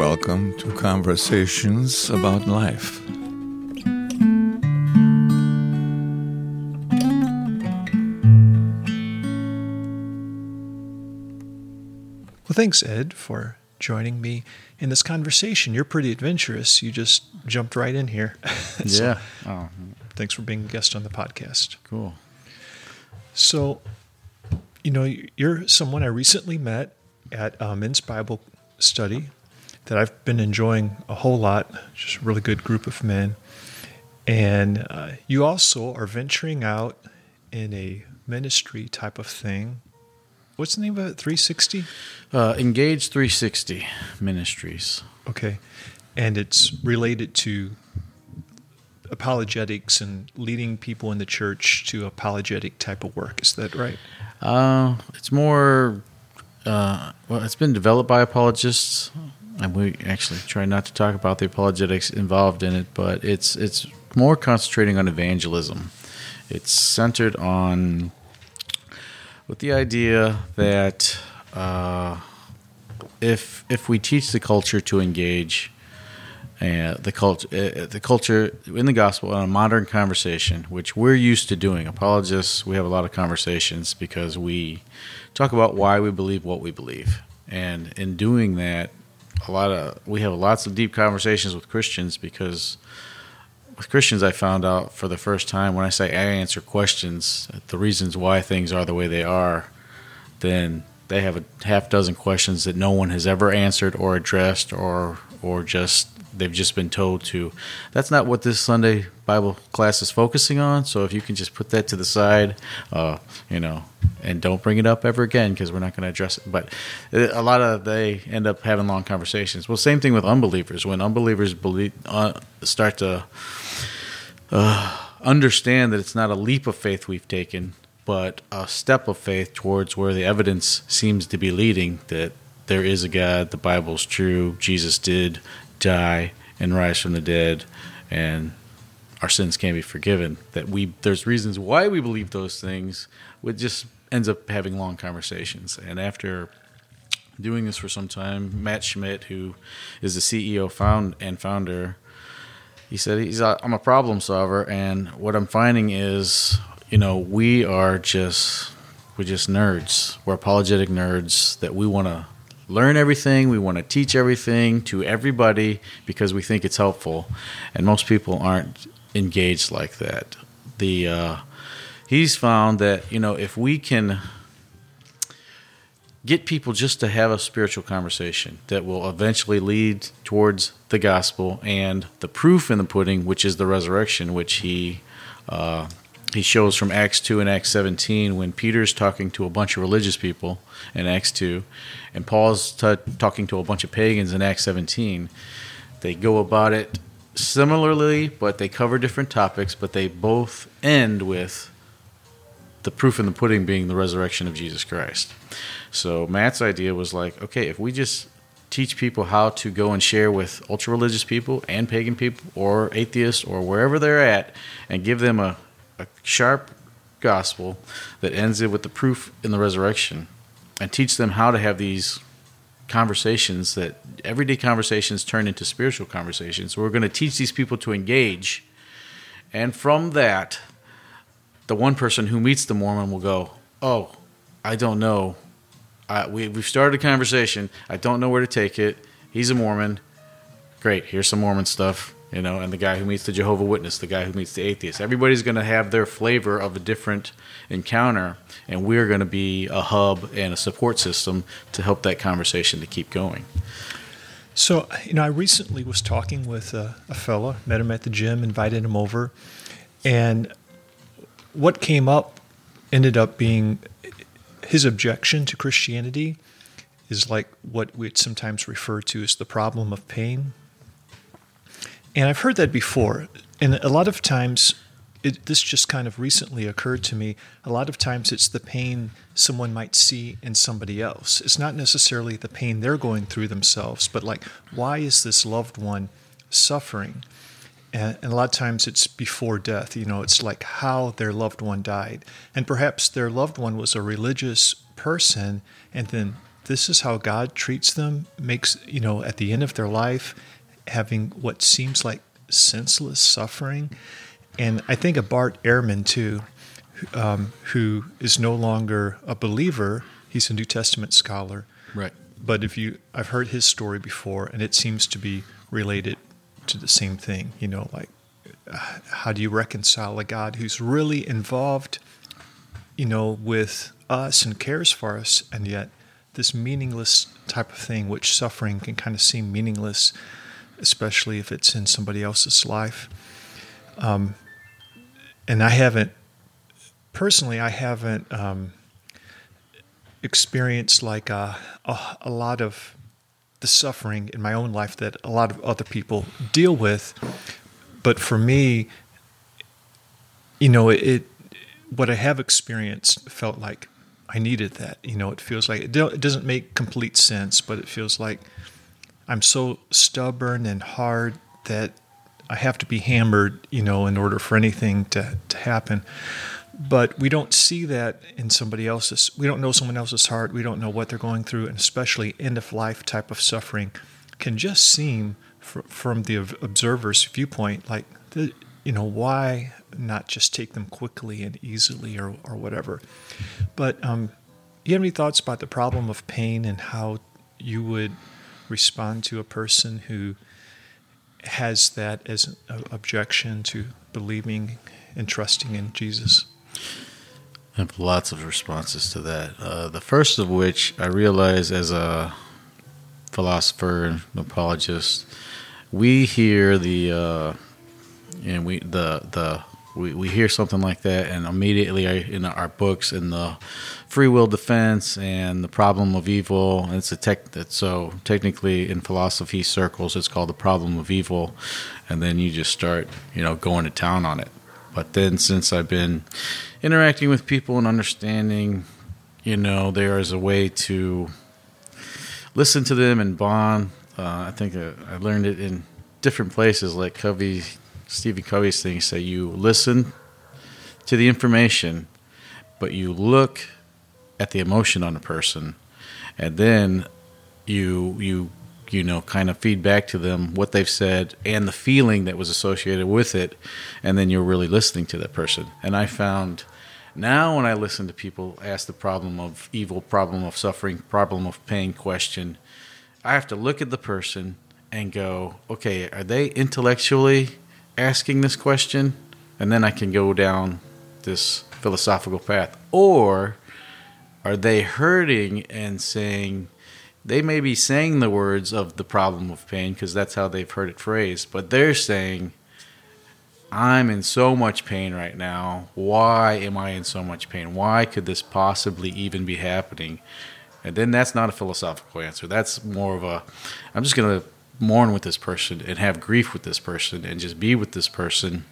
welcome to Conversations About Life. Well, thanks, Ed, for joining me in this conversation. You're pretty adventurous. You just jumped right in here. so yeah. Oh. Thanks for being a guest on the podcast. Cool. So, you know, you're someone I recently met at a men's Bible study that I've been enjoying a whole lot. Just a really good group of men. And uh, you also are venturing out in a ministry type of thing what's the name of it? 360? Uh, Engage 360 Ministries. Okay. And it's related to apologetics and leading people in the church to apologetic type of work. Is that right? Uh, it's more, uh, well, it's been developed by apologists. And we actually try not to talk about the apologetics involved in it, but it's it's more concentrating on evangelism. It's centered on with the idea that uh, if if we teach the culture to engage uh, the culture uh, the culture in the gospel in a modern conversation, which we're used to doing, apologists we have a lot of conversations because we talk about why we believe what we believe, and in doing that, a lot of we have lots of deep conversations with Christians because with Christians, I found out for the first time when I say I answer questions, the reasons why things are the way they are, then they have a half dozen questions that no one has ever answered or addressed or or just they've just been told to. That's not what this Sunday Bible class is focusing on. So if you can just put that to the side, uh, you know, and don't bring it up ever again because we're not going to address it. But a lot of they end up having long conversations. Well, same thing with unbelievers. When unbelievers believe, uh, start to uh, understand that it's not a leap of faith we've taken, but a step of faith towards where the evidence seems to be leading that there is a God, the Bible's true, Jesus did die and rise from the dead, and our sins can be forgiven. That we there's reasons why we believe those things. It just ends up having long conversations, and after doing this for some time, Matt Schmidt, who is the CEO found and founder he said he's a, I'm a problem solver, and what I'm finding is, you know, we are just we're just nerds. We're apologetic nerds that we want to learn everything, we want to teach everything to everybody because we think it's helpful, and most people aren't engaged like that. The uh, he's found that you know if we can get people just to have a spiritual conversation that will eventually lead towards the gospel and the proof in the pudding, which is the resurrection, which he uh, he shows from Acts two and Acts seventeen when Peter's talking to a bunch of religious people in Acts two, and Paul's t- talking to a bunch of pagans in Acts seventeen. They go about it similarly, but they cover different topics, but they both end with the proof in the pudding being the resurrection of Jesus Christ. So Matt's idea was like, okay, if we just teach people how to go and share with ultra religious people and pagan people or atheists or wherever they're at and give them a sharp gospel that ends it with the proof in the resurrection and teach them how to have these conversations that everyday conversations turn into spiritual conversations. We're going to teach these people to engage. And from that, the one person who meets the Mormon will go, Oh, I don't know I, we, we've started a conversation. I don't know where to take it. He's a Mormon. Great. Here's some Mormon stuff. You know, and the guy who meets the Jehovah Witness, the guy who meets the atheist. Everybody's going to have their flavor of a different encounter, and we're going to be a hub and a support system to help that conversation to keep going. So, you know, I recently was talking with a, a fellow, met him at the gym, invited him over, and what came up ended up being his objection to Christianity is like what we'd sometimes refer to as the problem of pain. And I've heard that before. And a lot of times, it, this just kind of recently occurred to me. A lot of times, it's the pain someone might see in somebody else. It's not necessarily the pain they're going through themselves, but like, why is this loved one suffering? And, and, a lot of times it's before death. You know, it's like how their loved one died. And perhaps their loved one was a religious person, and then this is how God treats them, makes, you know, at the end of their life, having what seems like senseless suffering. And I think of Bart Ehrman too, um, who is no longer a believer. He's a New Testament scholar. Right. But if you, I've heard his story before, and it seems to be related to the same thing. You know, like uh, how do you reconcile a God who's really involved, you know, with us and cares for us, and yet this meaningless type of thing, which suffering can kind of seem meaningless, especially if it's in somebody else's life. Um, and I haven't, personally, I haven't um, experienced like a, a, a lot of the suffering in my own life that a lot of other people deal with. But for me, you know, it, it what I have experienced felt like I needed that. You know, it feels like it, it doesn't make complete sense, but it feels like I'm so stubborn and hard that I have to be hammered, you know, in order for anything to, to happen. But we don't see that in somebody else's. We don't know someone else's heart. We don't know what they're going through, and especially end of life type of suffering can just seem, fr- from the observer's viewpoint, like the, you know why not just take them quickly and easily or or whatever. But um, you have any thoughts about the problem of pain and how you would respond to a person who has that as an objection to believing and trusting in Jesus? I have lots of responses to that. Uh, the first of which I realize as a philosopher and apologist, we hear the uh, and we the the we, we hear something like that, and immediately in our books in the free will defense and the problem of evil. It's a tech so technically in philosophy circles, it's called the problem of evil, and then you just start you know going to town on it. But then since I've been interacting with people and understanding, you know, there is a way to listen to them and bond. Uh, I think uh, I learned it in different places, like Covey, Stephen Covey's thing. Say you listen to the information, but you look at the emotion on the person, and then you you you know, kind of feed back to them what they've said and the feeling that was associated with it, and then you're really listening to that person. And I found now when I listen to people ask the problem of evil, problem of suffering, problem of pain question, I have to look at the person and go, okay, are they intellectually asking this question? And then I can go down this philosophical path. Or are they hurting and saying, they may be saying the words of the problem of pain because that's how they've heard it phrased, but they're saying, I'm in so much pain right now. Why am I in so much pain? Why could this possibly even be happening? And then that's not a philosophical answer. That's more of a, I'm just going to mourn with this person and have grief with this person and just be with this person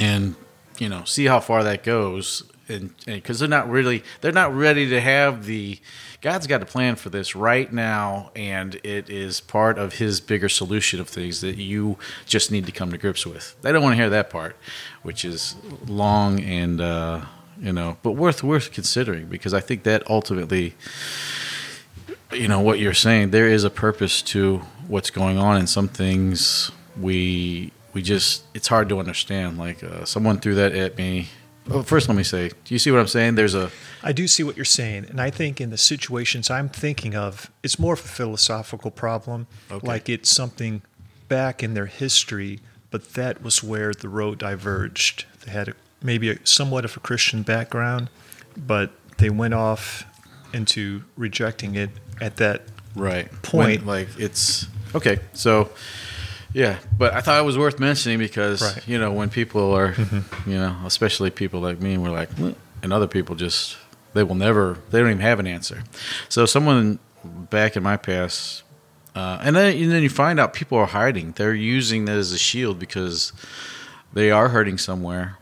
and, you know, see how far that goes. And because they're not really, they're not ready to have the, God's got a plan for this right now, and it is part of His bigger solution of things that you just need to come to grips with. They don't want to hear that part, which is long and uh, you know, but worth worth considering because I think that ultimately, you know, what you're saying, there is a purpose to what's going on, and some things we we just it's hard to understand. Like uh, someone threw that at me well, first, let me say, do you see what I'm saying? There's a. I do see what you're saying, and I think in the situations I'm thinking of, it's more of a philosophical problem. Okay. Like it's something back in their history, but that was where the road diverged. They had a, maybe a, somewhat of a Christian background, but they went off into rejecting it at that right point. When, like it's okay. So yeah, but I thought it was worth mentioning because right. you know when people are, mm-hmm. you know, especially people like me, and we're like, and other people just they will never, they don't even have an answer. So someone back in my past, uh, and then and then you find out people are hiding. They're using that as a shield because they are hurting somewhere,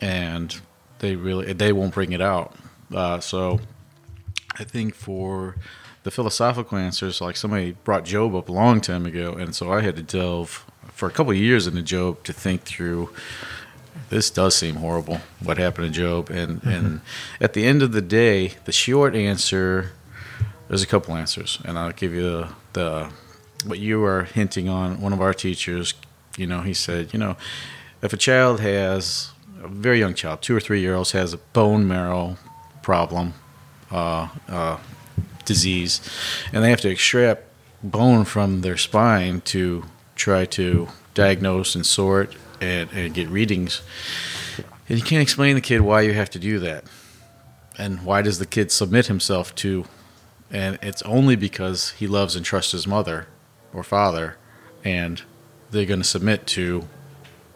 and they really they won't bring it out. Uh, so I think for the philosophical answers, like somebody brought Job up a long time ago, and so I had to delve for a couple of years into Job to think through. This does seem horrible. What happened to Job? And mm-hmm. and at the end of the day, the short answer there's a couple answers, and I'll give you the, the what you were hinting on. One of our teachers, you know, he said, you know, if a child has a very young child, two or three year olds, has a bone marrow problem, uh, uh, disease, and they have to extract bone from their spine to try to diagnose and sort and, and get readings. And you can't explain the kid why you have to do that. And why does the kid submit himself to and it's only because he loves and trusts his mother or father and they're going to submit to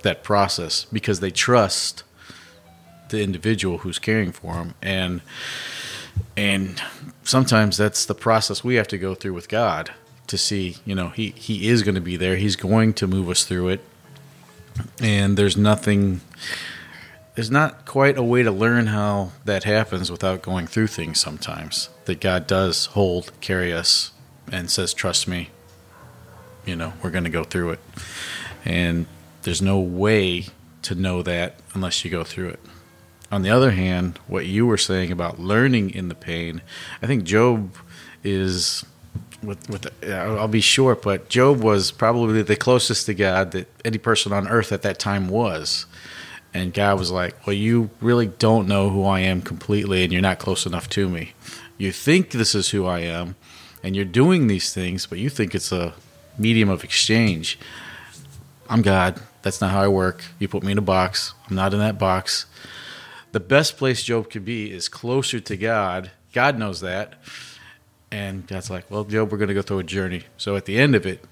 that process because they trust the individual who's caring for them and and sometimes that's the process we have to go through with God to see you know he he is going to be there. He's going to move us through it. And there's nothing there's not quite a way to learn how that happens without going through things sometimes that God does hold carry us and says trust me. You know we're going to go through it. And there's no way to know that unless you go through it on the other hand what you were saying about learning in the pain i think job is with with the, I'll be short, but Job was probably the closest to God that any person on earth at that time was. And God was like, "Well, you really don't know who I am completely, and you're not close enough to me. You think this is who I am, and you're doing these things, but you think it's a medium of exchange. I'm God. That's not how I work. You put me in a box. I'm not in that box. The best place Job could be is closer to God. God knows that." And God's like, well, Job, we're going to go through a journey. So at the end of it,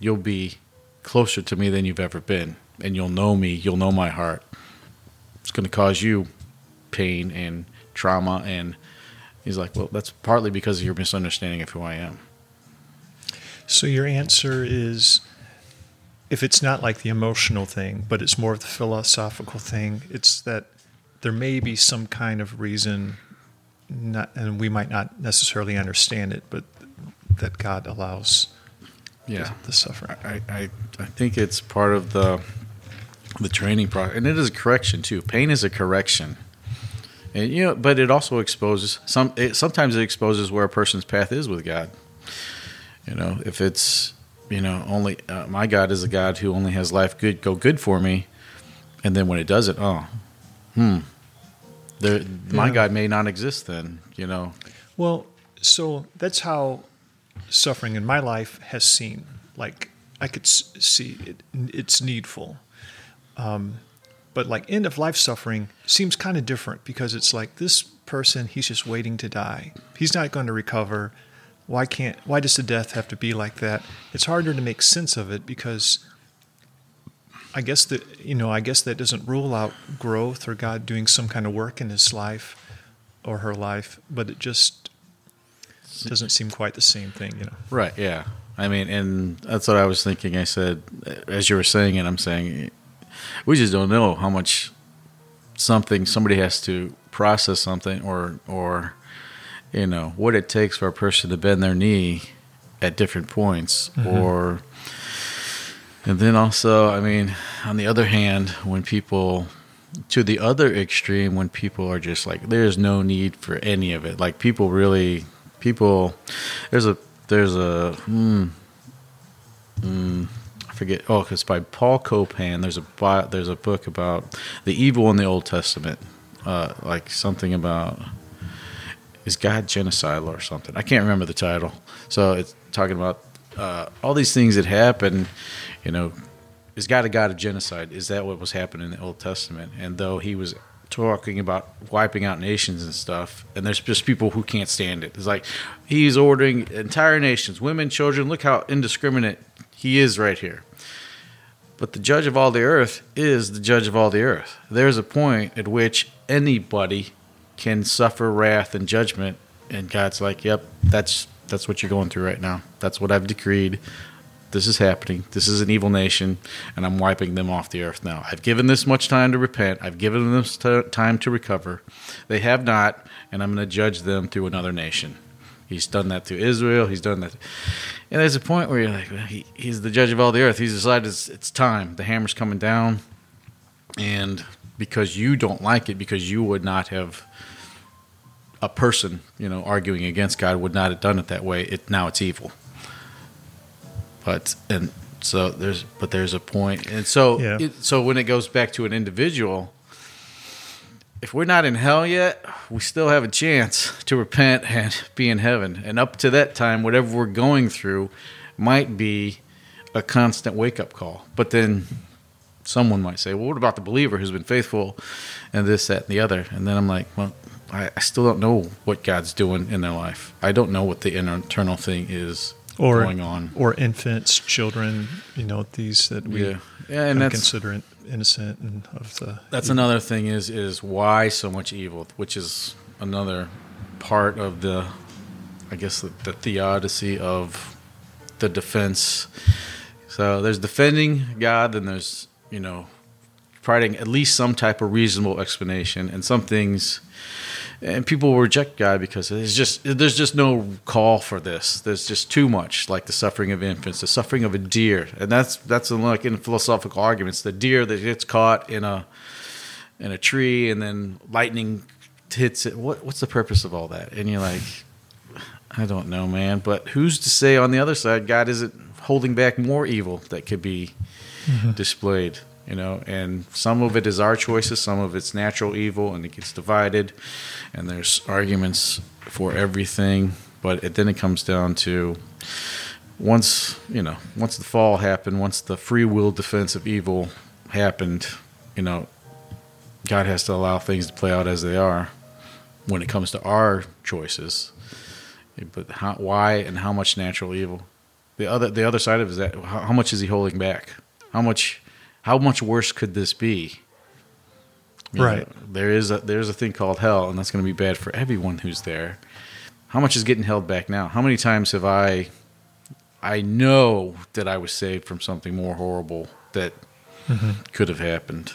you'll be closer to me than you've ever been. And you'll know me. You'll know my heart. It's going to cause you pain and trauma. And he's like, well, that's partly because of your misunderstanding of who I am. So your answer is if it's not like the emotional thing, but it's more of the philosophical thing, it's that there may be some kind of reason not, and we might not necessarily understand it, but that God allows Yeah. the, the suffering. I, I, I think it's part of the the training process, and it is a correction too. Pain is a correction, and you know, but it also exposes some. It, sometimes it exposes where a person's path is with God. You know, if it's you know only uh, my God is a God who only has life good go good for me, and then when it doesn't, oh, hmm, there, my Yeah. God may not exist then. You know, Well, so that's how suffering in my life has seen. Like I could see it, it's needful. Um, but like end of life suffering seems kind of different because it's like this person, he's just waiting to die. He's not going to recover. Why can't? Why does the death have to be like that? It's harder to make sense of it because I guess that you know I guess that doesn't rule out growth or God doing some kind of work in his life or her life, but it just doesn't seem quite the same thing, you know. Right. Yeah. I mean, and that's what I was thinking. I said, as you were saying it, I'm saying, we just don't know how much something somebody has to process something, or or you know what it takes for a person to bend their knee at different points, mm-hmm. or and then also, I mean, on the other hand, when people to the other extreme, when people are just like, there's no need for any of it. Like people really, people, there's a there's a hmm, hmm, I forget. Oh, it's by Paul Copan. There's a there's a book about the evil in the Old Testament, uh, like something about is God genocidal or something. I can't remember the title. So it's talking about uh, all these things that happen. You know, is God a God of genocide? Is that what was happening in the Old Testament? And though he was talking about wiping out nations and stuff, and there's just people who can't stand it. It's like he's ordering entire nations, women, children. Look how indiscriminate he is right here. But the judge of all the earth is the judge of all the earth. There's a point at which anybody can suffer wrath and judgment, and God's like, "Yep, that's that's what you're going through right now. That's what I've decreed. This is happening. This is an evil nation, and I'm wiping them off the earth now. I've given this much time to repent. I've given them this t- time to recover. They have not, and I'm going to judge them through another nation. He's done that through Israel. He's done that. And there's a point where you're like, well, he, he's the judge of all the earth. He's decided it's, it's time. The hammer's coming down. And because you don't like it, because you would not have a person, you know, arguing against God would not have done it that way. It now it's evil. But and so there's but there's a point, and so Yeah. it, so when it goes back to an individual, if we're not in hell yet, we still have a chance to repent and be in heaven. And up to that time, whatever we're going through might be a constant wake up call. But then someone might say, well, what about the believer who's been faithful and this, that, and the other? And then I'm like, well, I, I still don't know what God's doing in their life. I don't know what the internal thing is or going on. or infants, children, you know, these that we Yeah. Yeah, and that's consider in- innocent and of the That's another thing is is why so much evil, which is another part of the, I guess the, the theodicy of the defense. So there's defending God, then there's you know providing at least some type of reasonable explanation, and some things, and people will reject God because there's just there's just no call for this. There's just too much, like the suffering of infants, the suffering of a deer, and that's that's like in philosophical arguments, the deer that gets caught in a in a tree and then lightning hits it. What what's the purpose of all that? And you're like, I don't know, man. But who's to say on the other side, God isn't holding back more evil that could be mm-hmm. displayed? You know, and some of it is our choices, some of it's natural evil, and it gets divided. And there's arguments for everything, but it, then it comes down to once you know, once the fall happened, once the free will defense of evil happened, you know, God has to allow things to play out as they are when it comes to our choices. But how, why and how much natural evil? The other the other side of it is that how, how much is He holding back? How much how much worse could this be? You know, Right. there is a there's a thing called hell, and that's going to be bad for everyone who's there. How much is getting held back now? How many times have I? I know that I was saved from something more horrible that could have happened.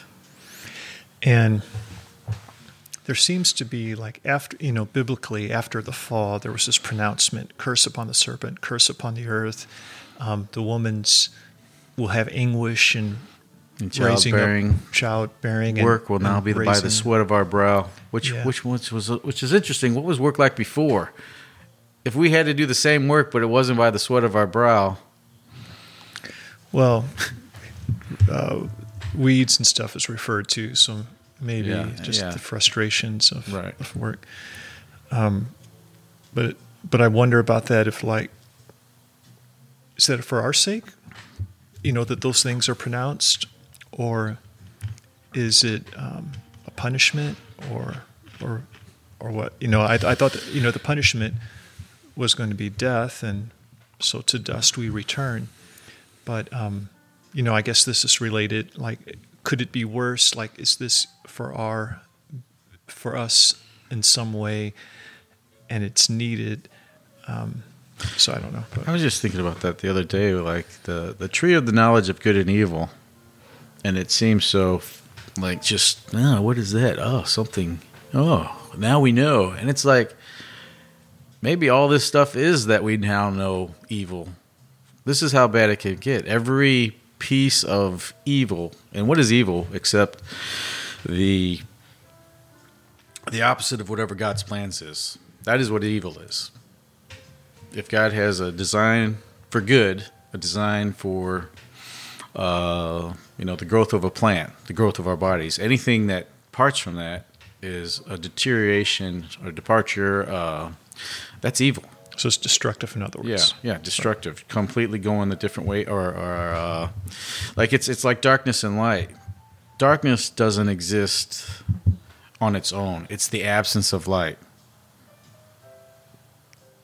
And there seems to be like after you know biblically after the fall there was this pronouncement curse upon the serpent curse upon the earth um, the woman's will have anguish and And raising childbearing childbearing work will now be by the sweat of our brow. Which Yeah. which which was which is interesting. What was work like before? If we had to do the same work, but it wasn't by the sweat of our brow, well uh, weeds and stuff is referred to so maybe Yeah, just yeah. the frustrations of, Right. of work um, but but I wonder about that if like is that for our sake you know that those things are pronounced or is it um, a punishment or or or what? You know I, I thought that, you know the punishment was going to be death and so to dust we return. But um, you know I guess this is related like could it be worse? Like is this for our for us in some way and it's needed? Um, so I don't know but I was just thinking about that the other day. Like the the tree of the knowledge of good and evil, and it seems so like just no. what is that? Oh, something. Oh, now we know, and it's like maybe all this stuff is that we now know evil. This is how bad it can get. Every piece of evil, and what is evil except the the opposite of whatever God's plans is. That is what evil is if God has a design for good, a design for uh, you know the growth of a plant, the growth of our bodies, anything that parts from that is a deterioration or departure. Uh, that's evil. so it's destructive in other words yeah, yeah, destructive, completely going the different way, or, or uh, like it's it's like darkness and light. Darkness doesn't exist on its own; it's the absence of light.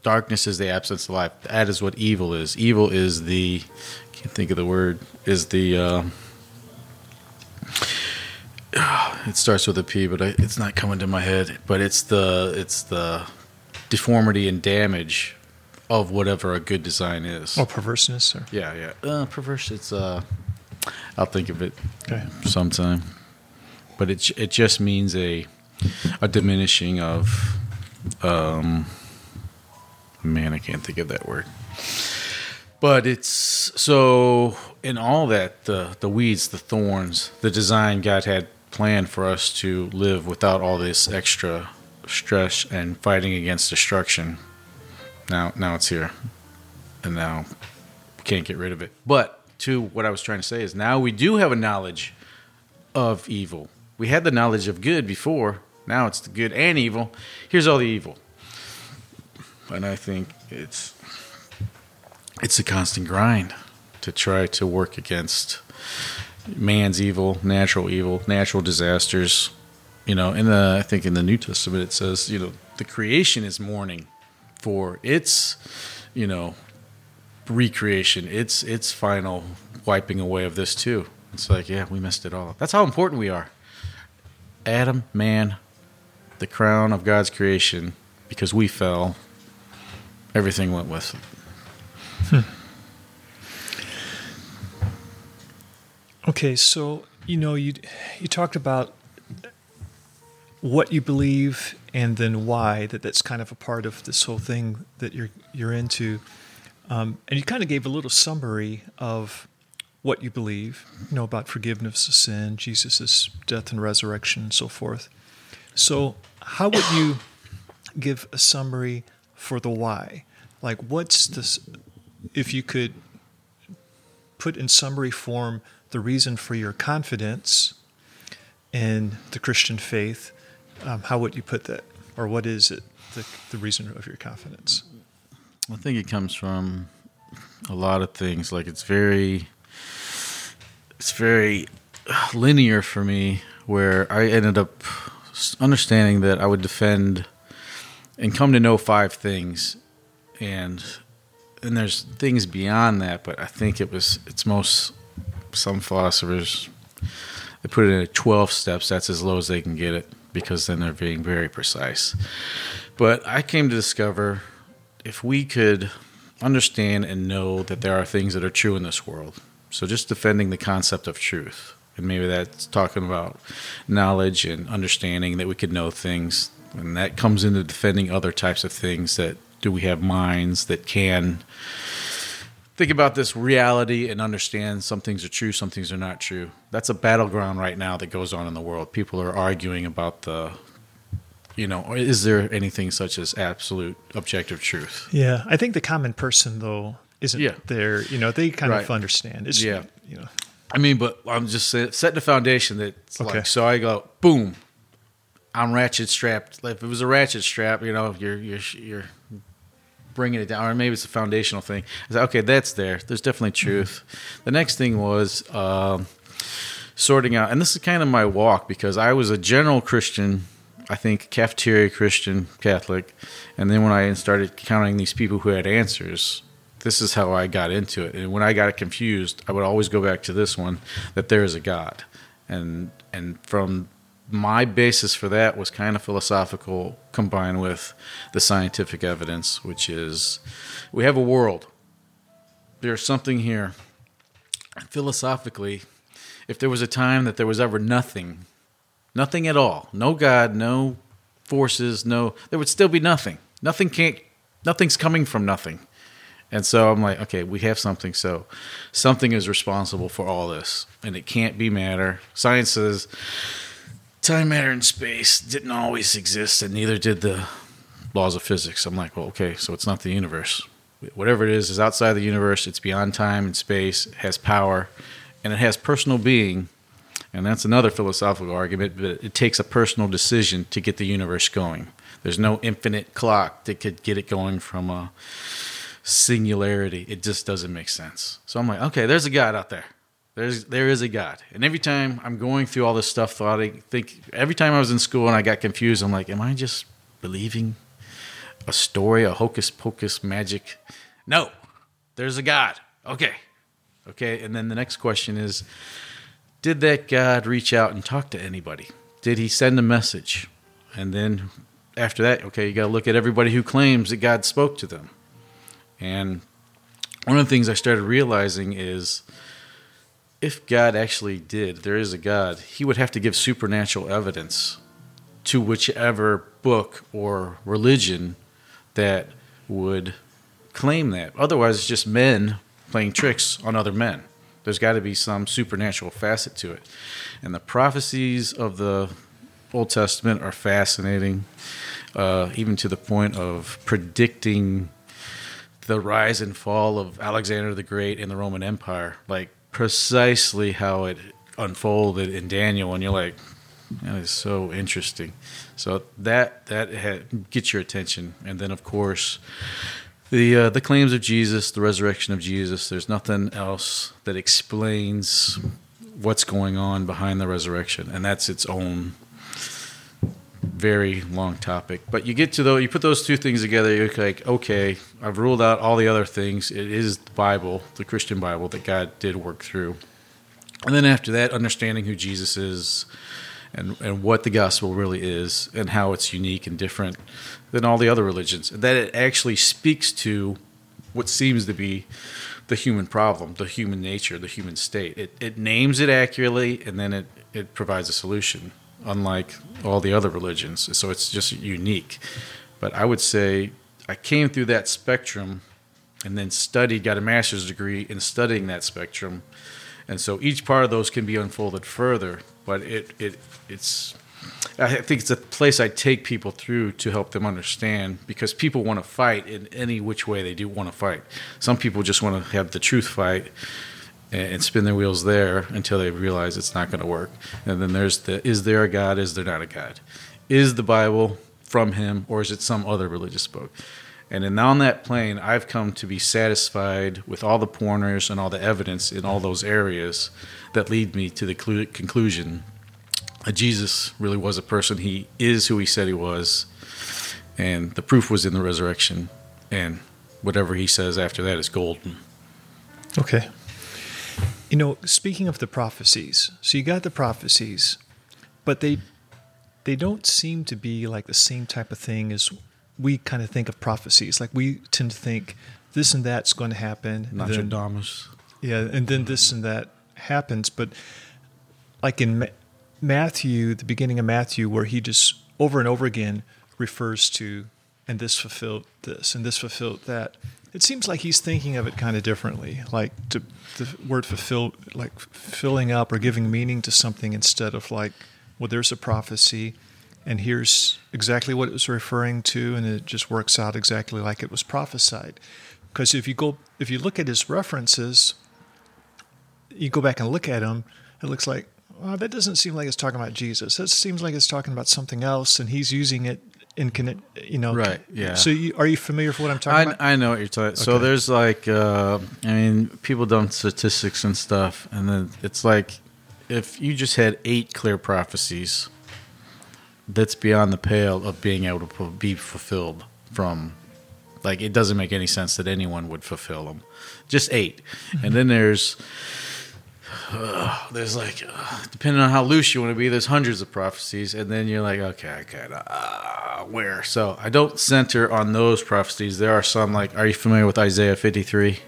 Darkness is the absence of light. That is what evil is. Evil is the I can't think of the word. Is the uh, it starts with a P, but I, it's not coming to my head. But it's the it's the deformity and damage of whatever a good design is. or perverseness or Yeah, yeah. Uh, perverse. It's uh, I'll think of it okay sometime. But it it just means a a diminishing of um. Man, I can't think of that word. But it's so in all that the the weeds, the thorns, the design God had planned for us to live without all this extra stress and fighting against destruction. Now, now it's here, and now we can't get rid of it. But to what I was trying to say is now we do have a knowledge of evil. We had the knowledge of good before. Now it's the good and evil. Here's all the evil, and I think it's it's a constant grind to try to work against man's evil, natural evil, natural disasters. You know, in the I think in the New Testament it says, you know, the creation is mourning for its, you know, recreation, its its final wiping away of this too. It's like, yeah, we messed it all. That's how important we are. Adam, man, the crown of God's creation, because we fell, everything went with it. Hmm. Okay, so you know you you talked about what you believe and then why that that's kind of a part of this whole thing that you're you're into, um, and you kind of gave a little summary of what you believe, you know about forgiveness of sin, Jesus' death and resurrection, and so forth. So, how would you give a summary for the why? Like, what's this? If you could put in summary form the reason for your confidence in the Christian faith, um, how would you put that? Or what is it, the, the reason of your confidence? I think it comes from a lot of things. Like it's very, it's very linear for me. Where I ended up understanding that I would defend and come to know five things, and and there's things beyond that. But I think it was it's most some philosophers they put it in 12 steps. That's as low as they can get it because then they're being very precise. But I came to discover if we could understand and know that there are things that are true in this world. So just defending the concept of truth. And maybe that's talking about knowledge and understanding that we could know things. And that comes into defending other types of things that do we have minds that can think about this reality and understand some things are true, some things are not true. That's a battleground right now that goes on in the world. People are arguing about the, you know, is there anything such as absolute objective truth? Yeah, I think the common person though isn't Yeah. there. You know, they kind Right. of understand. It's, Yeah. you know, I mean, but I'm just setting the foundation that Okay. like, so I go, boom, I'm ratchet strapped. Like, if it was a ratchet strap, you know, you're you're you're bringing it down, or maybe it's a foundational thing. I said, okay, that's there. There's definitely truth. The next thing was um, sorting out, and this is kind of my walk because I was a general Christian. I think cafeteria Christian Catholic, and then when I started counting these people who had answers, this is how I got into it. And when I got confused, I would always go back to this one that there is a God. And and from my basis for that was kind of philosophical combined with the scientific evidence, which is we have a world. There's something here. Philosophically, if there was a time that there was ever nothing, nothing at all, no God, no forces, no there would still be nothing. Nothing can't nothing's coming from nothing. And so I'm like, okay, we have something. So something is responsible for all this, and it can't be matter. Science says time, matter, and space didn't always exist, and neither did the laws of physics. I'm like, well, okay, so it's not the universe. Whatever it is is outside the universe. It's beyond time and space. Has power, and it has personal being. And that's another philosophical argument, but it takes a personal decision to get the universe going. There's no infinite clock that could get it going from a singularity. It just doesn't make sense. So I'm like, okay, there's a God out there. There's there is a God. And every time I'm going through all this stuff, thought I think every time I was in school and I got confused, I'm like, am I just believing a story, a hocus pocus magic? No, there's a God. Okay, okay. And then the next question is, did that God reach out and talk to anybody? Did he send a message? And then after that, okay, you got to look at everybody who claims that God spoke to them. And one of the things I started realizing is if God actually did, there is a God, he would have to give supernatural evidence to whichever book or religion that would claim that. Otherwise, it's just men playing tricks on other men. There's got to be some supernatural facet to it. And the prophecies of the Old Testament are fascinating. uh, even to the point of predicting the rise and fall of Alexander the Great in the Roman Empire, like precisely how it unfolded in Daniel, and you're like, that is so interesting. So that that gets your attention, and then of course the uh, the claims of Jesus, the resurrection of Jesus. There's nothing else that explains what's going on behind the resurrection, and that's its own very long topic. But you get to though you put those two things together, you're like, okay, I've ruled out all the other things. It is the Bible, the Christian Bible that God did work through. And then after that, understanding who Jesus is and, and what the gospel really is and how it's unique and different than all the other religions. That it actually speaks to what seems to be the human problem, the human nature, the human state. It, it names it accurately and then it, it provides a solution, unlike all the other religions. So it's just unique. But I would say I came through that spectrum and then studied, got a master's degree in studying that spectrum. And so each part of those can be unfolded further, but it, it it's I think it's a place I take people through to help them understand because people want to fight in any which way they do want to fight. Some people just want to have the truth fight and spin their wheels there until they realize it's not going to work. And then there's the is there a God? Is there not a God? Is the Bible from Him or is it some other religious book? And then on that plane, I've come to be satisfied with all the pointers and all the evidence in all those areas that lead me to the conclusion that Jesus really was a person. He is who he said he was. And the proof was in the resurrection. And whatever he says after that is golden. Okay. You know, speaking of the prophecies, so you got the prophecies, but they they don't seem to be like the same type of thing as we kind of think of prophecies. Like we tend to think this and that's going to happen. Nostradamus. Yeah, and then this and that happens. But like in Matthew, the beginning of Matthew, where he just over and over again refers to, and this fulfilled this, and this fulfilled that. It seems like he's thinking of it kind of differently, like to, the word fulfill, like filling up or giving meaning to something instead of like, well, there's a prophecy and here's exactly what it was referring to, and it just works out exactly like it was prophesied. Because if you go, if you look at his references, you go back and look at them, it looks like, well, that doesn't seem like it's talking about Jesus. That seems like it's talking about something else, and he's using it in you know right yeah so you, are you familiar with what i'm talking I, about i know what you're talking okay. so there's like uh, i mean people done statistics and stuff and then it's like if you just had eight clear prophecies that's beyond the pale of being able to be fulfilled from like it doesn't make any sense that anyone would fulfill them just 8 mm-hmm. and then there's uh, there's like uh, depending on how loose you want to be there's hundreds of prophecies and then you're like okay i got uh, where so i don't center on those prophecies there are some like are you familiar with isaiah 53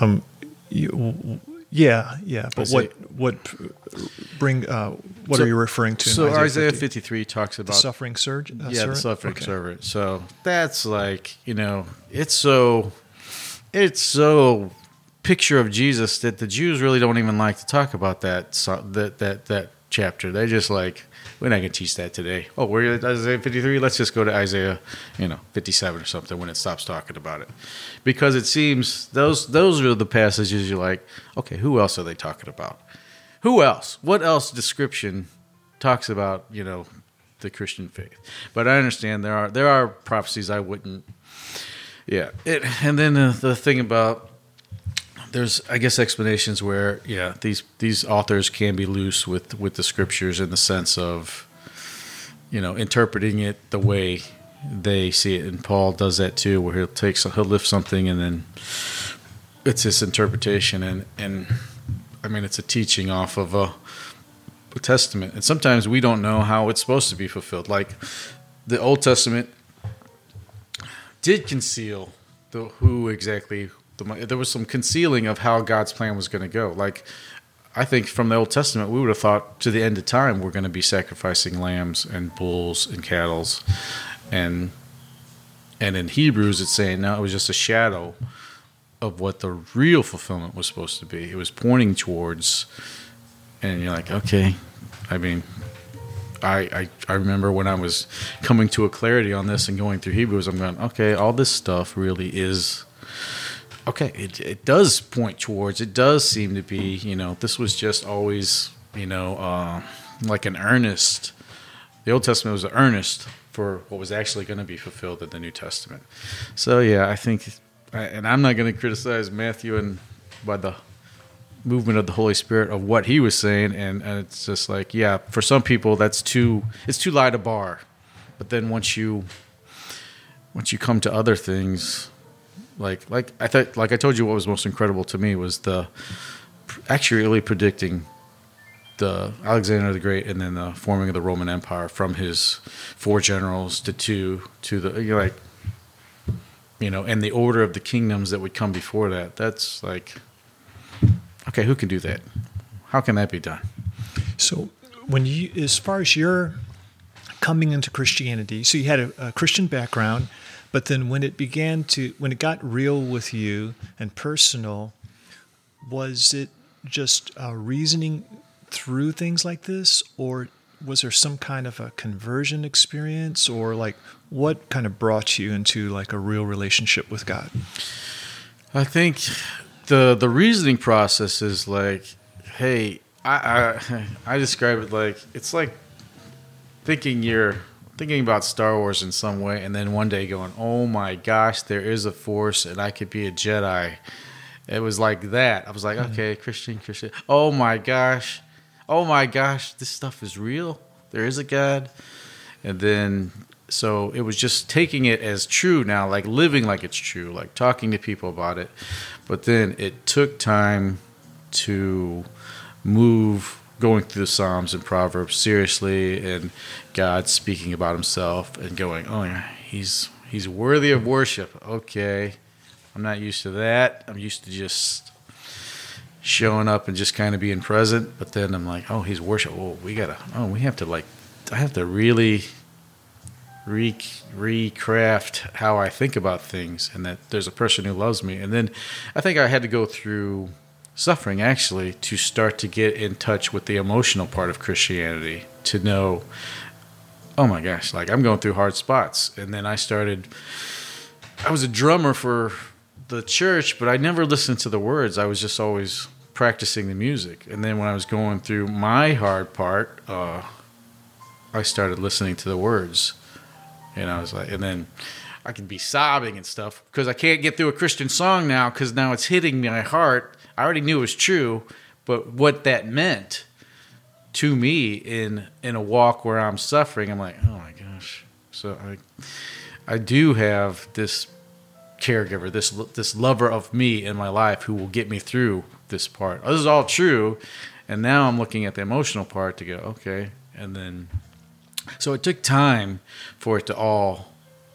um you, yeah, yeah. But what what bring uh, what so, are you referring to? So Isaiah, Isaiah 53 talks about the suffering surge. Uh, yeah, the suffering okay. servant. So that's like you know, it's so it's so picture of Jesus that the Jews really don't even like to talk about that that that that chapter. They just like we're not going to teach that today. Oh, we're at Isaiah 53. Let's just go to Isaiah, you know, 57 or something when it stops talking about it, because it seems those those are the passages you're like, okay, who else are they talking about? Who else? What else description talks about you know the Christian faith? But I understand there are there are prophecies I wouldn't. Yeah, it, and then the, the thing about there's I guess explanations where yeah these these authors can be loose with with the scriptures in the sense of you know interpreting it the way they see it. And Paul does that too where he'll take he'll lift something and then it's his interpretation. And and I mean it's a teaching off of a, a testament. And sometimes we don't know how it's supposed to be fulfilled. Like the Old Testament did conceal the who exactly the, there was some concealing of how God's plan was going to go. Like, I think from the Old Testament, we would have thought to the end of time we're going to be sacrificing lambs and bulls and cattle, and and in Hebrews it's saying no, it was just a shadow of what the real fulfillment was supposed to be. It was pointing towards, and you're like, okay, I mean, I, I, I remember when I was coming to a clarity on this and going through Hebrews, I'm going, okay, all this stuff really is okay. It, it does point towards, it does seem to be, you know, this was just always, you know, uh, like an earnest. The Old Testament was an earnest for what was actually going to be fulfilled in the New Testament. So, yeah, I think, and I'm not going to criticize Matthew and by the movement of the Holy Spirit of what he was saying, and, and it's just like, yeah, for some people that's too it's too light a bar, but then once you once you come to other things, like like I thought, like I told you, what was most incredible to me was the accurately predicting the Alexander the Great and then the forming of the Roman Empire from his four generals to two to the you're like you know and the order of the kingdoms that would come before that. That's like Okay, who can do that? How can that be done? So, when you, as far as your coming into Christianity, so you had a, a Christian background, but then when it began to, when it got real with you and personal, was it just uh, reasoning through things like this, or was there some kind of a conversion experience, or like what kind of brought you into like a real relationship with God? I think the the reasoning process is like, hey, I, I I describe it like it's like thinking you're thinking about Star Wars in some way, and then one day going, oh my gosh, there is a Force, and I could be a Jedi. It was like that. I was like, mm-hmm. okay, Christian, Christian. Oh my gosh, oh my gosh, this stuff is real. There is a God, and then so it was just taking it as true now, like living like it's true, like talking to people about it. But then it took time to move going through the Psalms and Proverbs seriously and God speaking about himself and going, Oh yeah, he's he's worthy of worship. Okay. I'm not used to that. I'm used to just showing up and just kind of being present. But then I'm like, oh, he's worship. Oh, we gotta. Oh, we have to like. I have to really re- recraft how I think about things, and that there's a person who loves me. And then I think I had to go through suffering actually to start to get in touch with the emotional part of Christianity to know, oh my gosh, like I'm going through hard spots. And then I started. I was a drummer for the church, but I never listened to the words. I was just always practicing the music. And then when I was going through my hard part, uh, I started listening to the words. And I was like, and then I could be sobbing and stuff because I can't get through a Christian song now because now it's hitting my heart. I already knew it was true, but what that meant to me in in a walk where I'm suffering, I'm like, oh my gosh. So I I do have this caregiver, this this lover of me in my life who will get me through this part. This is all true, and now I'm looking at the emotional part to go, okay, and then so it took time for it to all.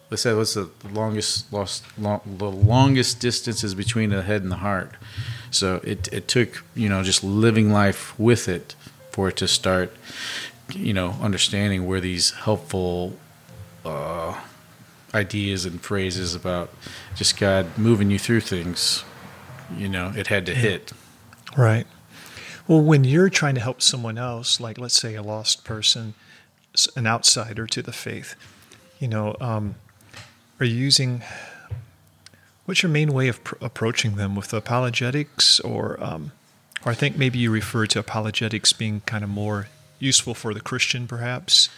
They said what's the longest lost long, the longest distances between the head and the heart. So it it took you know just living life with it for it to start you know understanding where these helpful uh, ideas and phrases about just God moving you through things. You know, it had to hit. Right. Well, when you're trying to help someone else, like let's say a lost person, an outsider to the faith, you know, um, are you using what's your main way of pr- approaching them with apologetics, or um, or I think maybe you refer to apologetics being kind of more useful for the Christian, perhaps,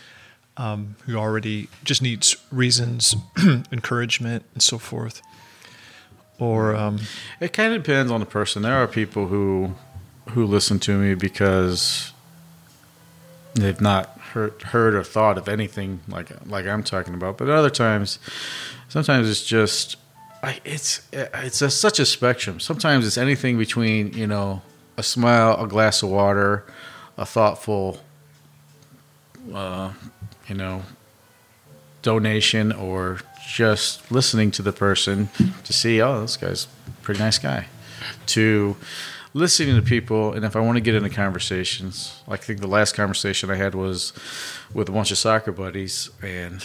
um, who already just needs reasons, encouragement, and so forth. Or um, it kind of depends on the person. There are people who who listen to me because they've not heard, heard or thought of anything like like I'm talking about. But other times, sometimes it's just I, it's it's a, such a spectrum. Sometimes it's anything between you know a smile, a glass of water, a thoughtful, uh, you know, donation, or just listening to the person to see, oh, this guy's a pretty nice guy. To listening to people, and if I want to get into conversations, like I think the last conversation I had was with a bunch of soccer buddies, and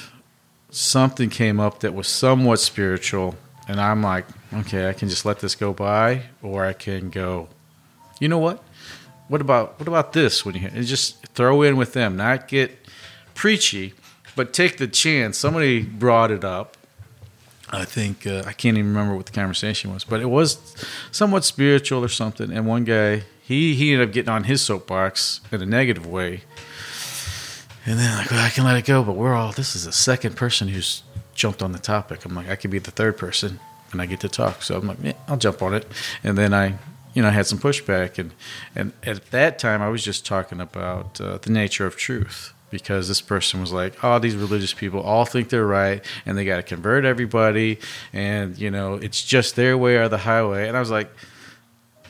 something came up that was somewhat spiritual, and I'm like, okay, I can just let this go by, or I can go, you know what? What about what about this? When you and just throw in with them, not get preachy, but take the chance. Somebody brought it up. I think uh, I can't even remember what the conversation was, but it was somewhat spiritual or something. And one guy, he he ended up getting on his soapbox in a negative way, and then like well, I can let it go, but we're all. This is the second person who's jumped on the topic. I'm like I could be the third person, and I get to talk. So I'm like, yeah, I'll jump on it. And then I, you know, I had some pushback, and and at that time I was just talking about uh, the nature of truth because this person was like, "Oh, these religious people all think they're right, and they got to convert everybody, and you know, it's just their way or the highway." And I was like,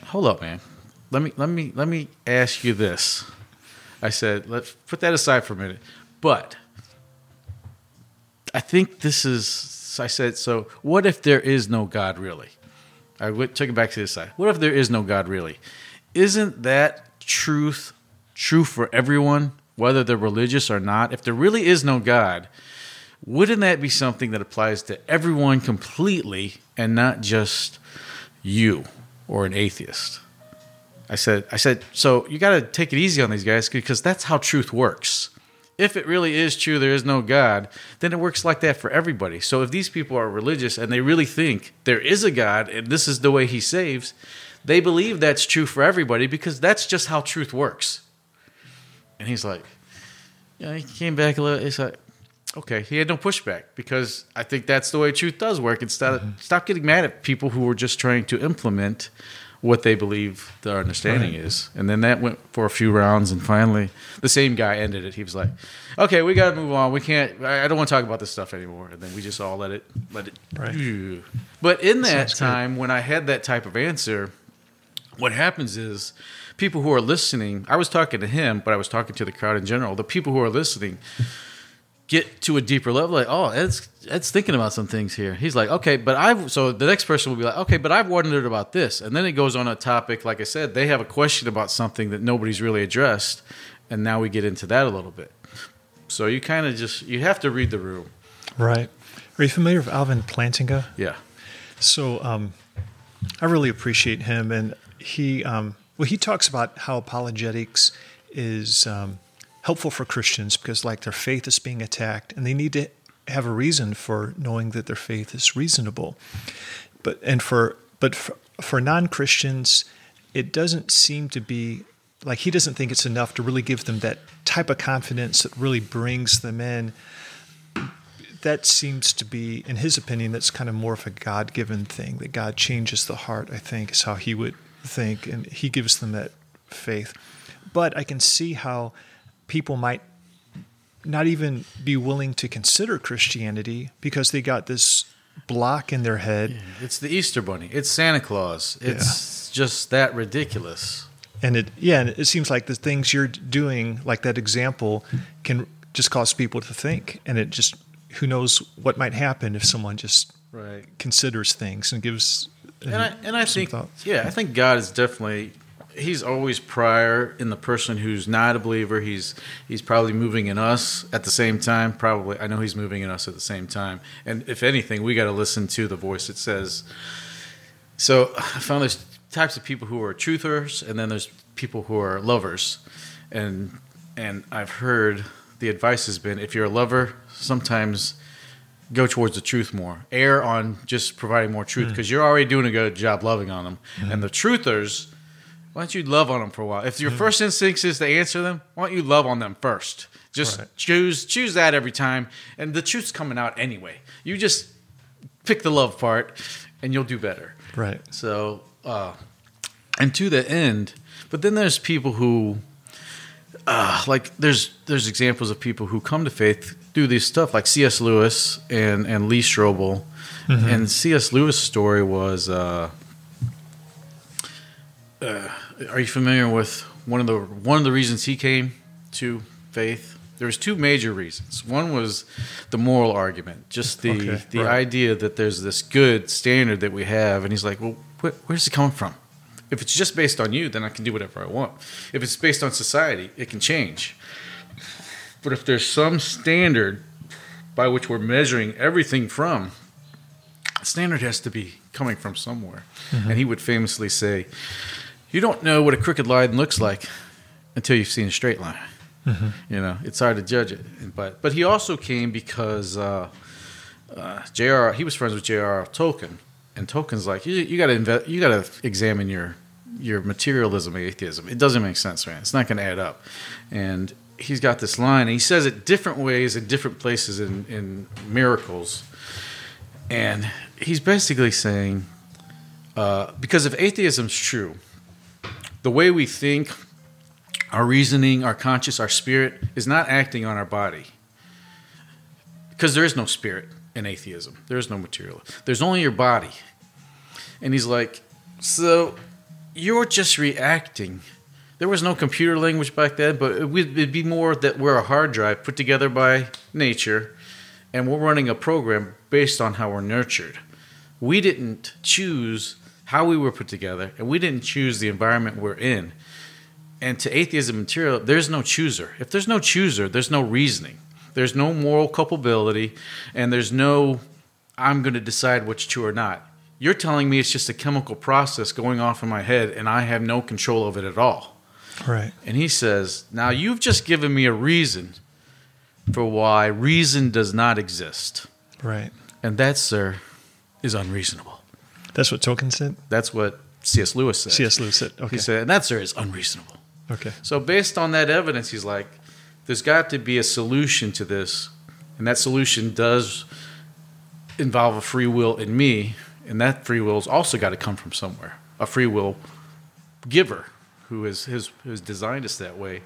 "Hold up, man. Let me let me let me ask you this." I said, "Let's put that aside for a minute." But I think this is. I said, "So what if there is no God really?" I took it back to this side. What if there is no God really? Isn't that truth true for everyone? whether they're religious or not, if there really is no God, wouldn't that be something that applies to everyone completely and not just you or an atheist? I said, I said, so you got to take it easy on these guys because that's how truth works. If it really is true, there is no God, then it works like that for everybody. So if these people are religious and they really think there is a God and this is the way he saves, they believe that's true for everybody because that's just how truth works. And he's like, yeah, he came back a little. He's like, okay, he had no pushback because I think that's the way truth does work. Instead, mm-hmm. stop getting mad at people who are just trying to implement what they believe their understanding right. is. And then that went for a few rounds, and finally, the same guy ended it. He was like, "Okay, we got to move on. We can't. I don't want to talk about this stuff anymore." And then we just all let it let it. Right. But in that time, good. when I had that type of answer, what happens is people who are listening, I was talking to him, but I was talking to the crowd in general. The people who are listening get to a deeper level, like, oh, Ed's, Ed's thinking about some things here. He's like, okay, but I've, so the next person will be like, okay, but I've wondered about this. And then it goes on a topic, like I said, they have a question about something that nobody's really addressed. And now we get into that a little bit. So you kind of just, you have to read the room. Right. Are you familiar with Alvin Plantinga? Yeah. So um, I really appreciate him. And he, um, well, he talks about how apologetics is um, helpful for Christians because, like, their faith is being attacked, and they need to have a reason for knowing that their faith is reasonable. But and for but for, for non Christians, it doesn't seem to be like he doesn't think it's enough to really give them that type of confidence that really brings them in. That seems to be, in his opinion, that's kind of more of a God given thing, that God changes the heart, I think, is how he would think, and he gives them that faith. But I can see how people might not even be willing to consider Christianity because they got this block in their head. Yeah, it's the Easter Bunny. It's Santa Claus. It's yeah. just that ridiculous. And it yeah, and it seems like the things you're doing, like that example, can just cause people to think, and it just who knows what might happen if someone just right. considers things and gives and I and I think thoughts. yeah, I think God is definitely he's always prior in the person who's not a believer. He's he's probably moving in us at the same time. Probably I know he's moving in us at the same time. And if anything, we got to listen to the voice that says. So I found there's types of people who are truthers, and then there's people who are lovers, and and I've heard the advice has been if you're a lover, sometimes go towards the truth more. Err on just providing more truth because mm. you're already doing a good job loving on them. Mm. And the truthers, why don't you love on them for a while? If your first instinct is to answer them, why don't you love on them first? Just right. choose choose that every time, and the truth's coming out anyway. You just pick the love part, and you'll do better. Right. So, uh, and to the end, but then there's people who uh, like there's there's examples of people who come to faith do these stuff like C.S. Lewis and and Lee Strobel, mm-hmm. and C.S. Lewis' story was. Uh, uh, are you familiar with one of the one of the reasons he came to faith? There was two major reasons. One was the moral argument, just the okay, the right. idea that there's this good standard that we have, and he's like, well, wh- where's it coming from? If it's just based on you, then I can do whatever I want. If it's based on society, it can change. But if there's some standard by which we're measuring everything from, standard has to be coming from somewhere. Mm-hmm. And he would famously say, You don't know what a crooked line looks like until you've seen a straight line. You know, it's hard to judge it. But but he also came because uh, uh, J.R. He was friends with J.R.R. Tolkien, and Tolkien's like you, you got to inve- you got to examine your your materialism, atheism. It doesn't make sense, man. It's not going to add up. And he's got this line, and he says it different ways in different places in, in miracles. And he's basically saying, uh, because if atheism's true, the way we think, our reasoning, our conscious, our spirit is not acting on our body. Because there is no spirit in atheism. There is no material. There's only your body. And he's like, so you're just reacting. There was no computer language back then, but it would it'd be more that we're a hard drive put together by nature, and we're running a program based on how we're nurtured. We didn't choose how we were put together, and we didn't choose the environment we're in. And to atheism material, there's no chooser. If there's no chooser, there's no reasoning. There's no moral culpability, and there's no, I'm going to decide what's true or not. You're telling me it's just a chemical process going off in my head, and I have no control of it at all. Right. And he says, Now you've just given me a reason for why reason does not exist. Right. And that, sir, is unreasonable. That's what Tolkien said. That's what C.S. Lewis said. C.S. Lewis said. Okay. He said, and that, sir, is unreasonable. okay. So, based on that evidence, he's like, there's got to be a solution to this. And that solution does involve a free will in me. And that free will's also got to come from somewhere a free will giver who is his, who has designed us that way.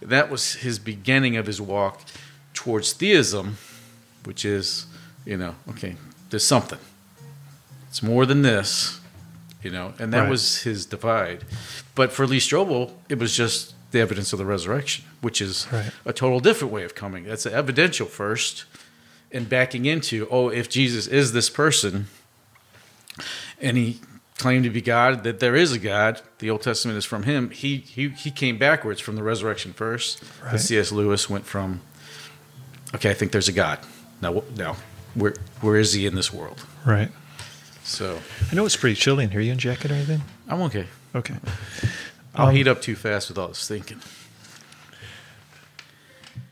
That was his beginning of his walk towards theism, which is, you know, okay, there's something. It's more than this, you know, and that Right. was his divide. But for Lee Strobel, it was just the evidence of the resurrection, which is Right. a total different way of coming. That's evidential first, and backing into, oh, if Jesus is this person, and he claimed to be God, that there is a God, the Old Testament is from him. He he he came backwards from the resurrection first. Right. C.S. Lewis went from, okay, I think there's a God. Now, now, where where is he in this world? Right. So I know it's pretty chilly in here. You in jacket or anything? I'm okay. Okay. I'll Um, heat up too fast with all this thinking.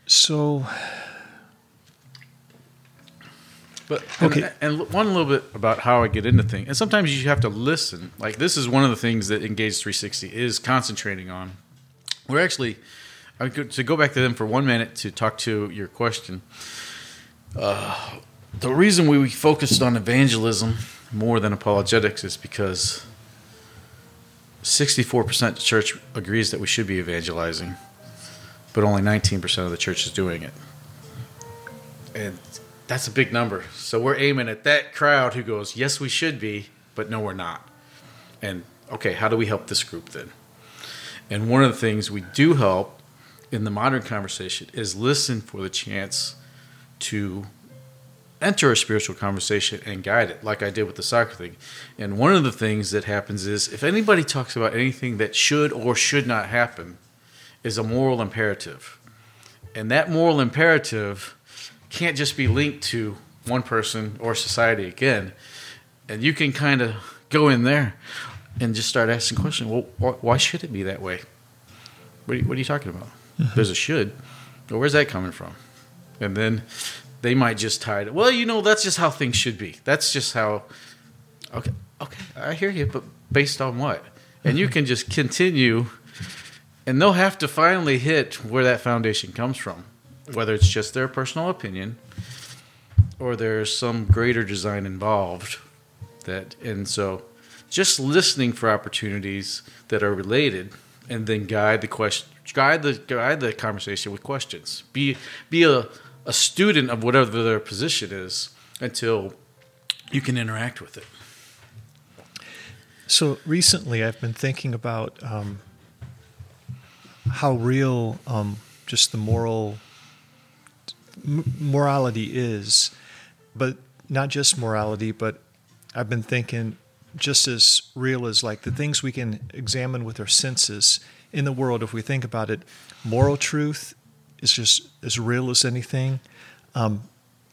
So But and, Okay. and one little bit about how I get into things, and sometimes you have to listen. Like this is one of the things that Engage 360 is concentrating on. We're actually I could, to go back to them for one minute to talk to your question. Uh, the reason we focused on evangelism more than apologetics is because 64% of the church agrees that we should be evangelizing, but only 19% of the church is doing it. And that's a big number. So we're aiming at that crowd who goes, yes, we should be, but no, we're not. And okay, how do we help this group then? And one of the things we do help in the modern conversation is listen for the chance to enter a spiritual conversation and guide it, like I did with the soccer thing. And one of the things that happens is if anybody talks about anything that should or should not happen, is a moral imperative. And that moral imperative can't just be linked to one person or society again. And you can kind of go in there and just start asking questions. Well, why should it be that way? What are you, what are you talking about? Mm-hmm. There's a should. Well, where's that coming from? And then they might just tie it. Well, you know, that's just how things should be. That's just how. Okay, okay, I hear you, but based on what? And you mm-hmm. can just continue, and they'll have to finally hit where that foundation comes from, whether it's just their personal opinion or there's some greater design involved. That and so, just listening for opportunities that are related, and then guide the question, guide the guide the conversation with questions. Be be a a student of whatever their position is until you can interact with it. So recently, I've been thinking about um, how real um, just the moral m- morality is, but not just morality. But I've been thinking just as real as like the things we can examine with our senses in the world. If we think about it, moral truth is just as real as anything. Um,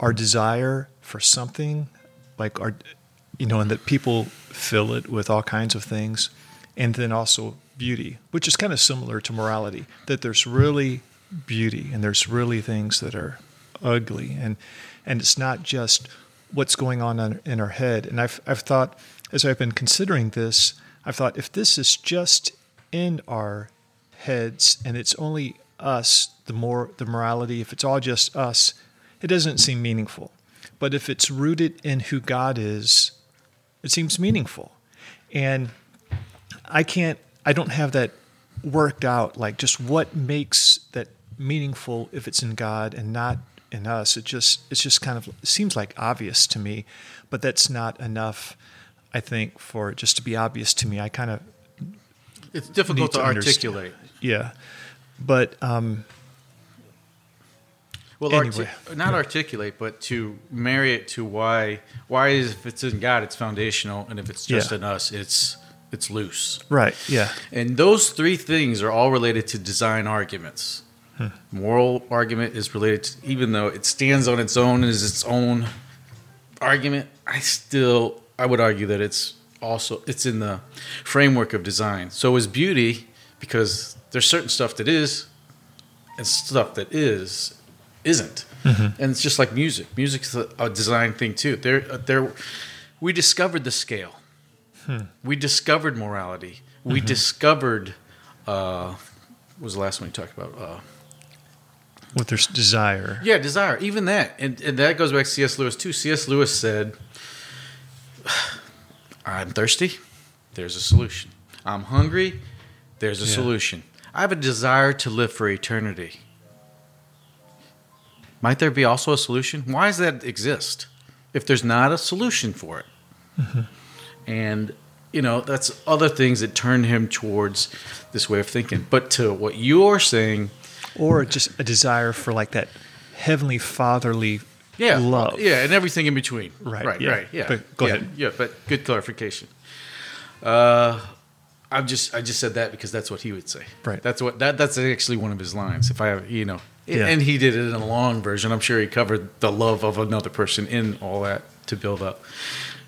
our desire for something, like our you know, and that people fill it with all kinds of things. And then also beauty, which is kind of similar to morality, that there's really beauty, and there's really things that are ugly, and and it's not just what's going on in our head. And I've I've thought as I've been considering this, I've thought if this is just in our heads and it's only us, the more the morality, if it's all just us, it doesn't seem meaningful. But if it's rooted in who God is, it seems meaningful. And I can't I don't have that worked out like just what makes that meaningful if it's in God and not in us. It just it's just kind of it seems like obvious to me, but that's not enough. I think for it just to be obvious to me. I kind of it's difficult to, to articulate. Yeah, but um, well, anyway. artic- not articulate, but to marry it to why why is if it's in God, it's foundational, and if it's just yeah. in us, it's it's loose. Right. Yeah. And those three things are all related to design arguments. Hmm. Moral argument is related to, even though it stands on its own as its own argument, I still I would argue that it's also it's in the framework of design. So is beauty because there's certain stuff that is and stuff that is isn't. Mm-hmm. And it's just like music. Music's a, a design thing too. There there we discovered the scale. Hmm. We discovered morality. We mm-hmm. discovered uh, what was the last one we talked about? Uh, with their desire. Yeah, desire. Even that. And, and that goes back to C.S. Lewis, too. C.S. Lewis said, I'm thirsty. There's a solution. I'm hungry. There's a yeah. solution. I have a desire to live for eternity. Might there be also a solution? Why does that exist if there's not a solution for it? Mm-hmm. And, you know, that's other things that turn him towards this way of thinking. But to what you're saying, or just a desire for like that heavenly fatherly yeah, love. Yeah, and everything in between. Right. Right. Yeah. Right. Yeah. But go yeah, ahead. Yeah, but good clarification. Uh, I'm just I just said that because that's what he would say. Right. That's what that that's actually one of his lines. If I have you know, yeah. and he did it in a long version. I'm sure he covered the love of another person in all that to build up.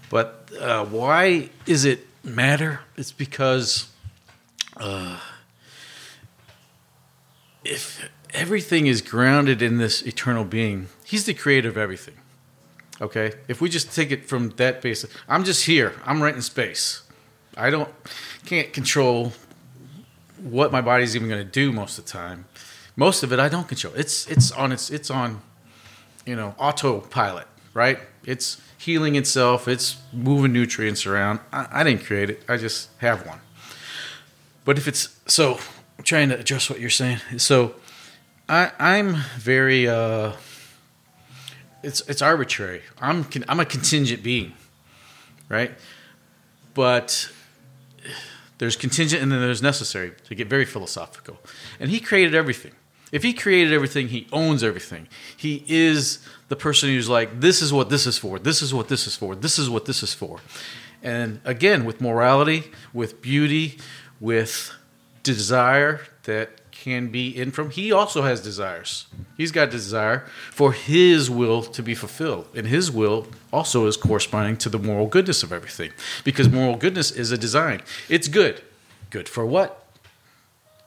But uh, why is it matter? It's because uh, if everything is grounded in this eternal being. He's the creator of everything. Okay? If we just take it from that basis, I'm just here. I'm right in space. I don't can't control what my body's even going to do most of the time. Most of it I don't control. It's it's on its it's on you know, autopilot, right? It's healing itself. It's moving nutrients around. I, I didn't create it. I just have one. But if it's so, I'm trying to address what you're saying. So I, I'm very. Uh, it's it's arbitrary. I'm I'm a contingent being, right? But there's contingent and then there's necessary to get very philosophical. And he created everything. If he created everything, he owns everything. He is the person who's like, this is what this is for. This is what this is for. This is what this is for. And again, with morality, with beauty, with desire that can be in from. He also has desires. He's got desire for his will to be fulfilled. And his will also is corresponding to the moral goodness of everything. Because moral goodness is a design. It's good. Good for what?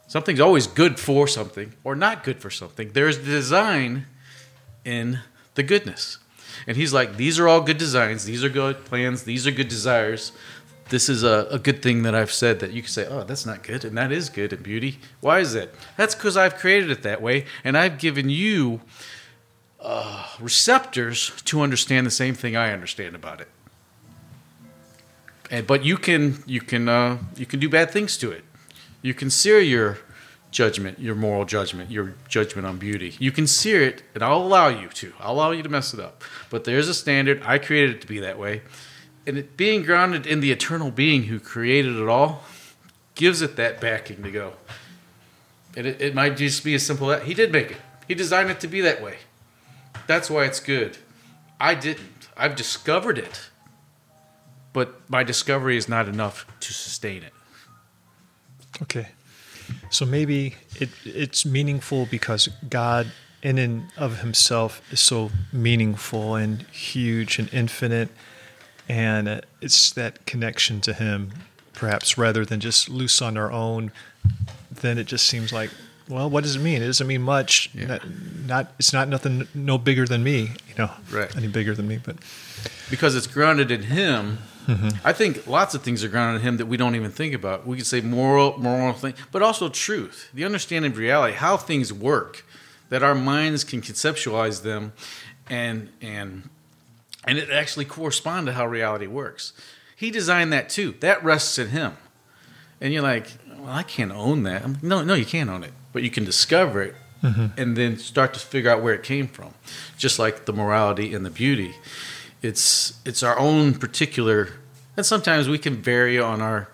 Something's always good for something or not good for something. There's design in the goodness. And he's like, these are all good designs, these are good plans, these are good desires this is a, a good thing that I've said that you can say, oh, that's not good, and that is good and beauty. Why is it? That's because I've created it that way, and I've given you uh, receptors to understand the same thing I understand about it. And but you can you can uh, you can do bad things to it. You can sear your judgment, your moral judgment, your judgment on beauty. You can sear it, and I'll allow you to. I'll allow you to mess it up. But there's a standard. I created it to be that way and it being grounded in the eternal being who created it all gives it that backing to go. And it, it might just be as simple as he did make it. He designed it to be that way. That's why it's good. I didn't. I've discovered it. But my discovery is not enough to sustain it. Okay. So maybe it, it's meaningful because God in and of himself is so meaningful and huge and infinite and it's that connection to him perhaps rather than just loose on our own then it just seems like Well, what does it mean? It doesn't mean much. Yeah. Not, not it's not nothing no bigger than me, you know. Right. Any bigger than me, but because it's grounded in Him. Mm-hmm. I think lots of things are grounded in Him that we don't even think about. We could say moral, moral thing, but also truth, the understanding of reality, how things work, that our minds can conceptualize them, and and and it actually correspond to how reality works. He designed that too. That rests in Him, and you're like, well, I can't own that. Like, no, no, you can't own it, but you can discover it. Mm-hmm. And then start to figure out where it came from, just like the morality and the beauty it's it's our own particular and sometimes we can vary on our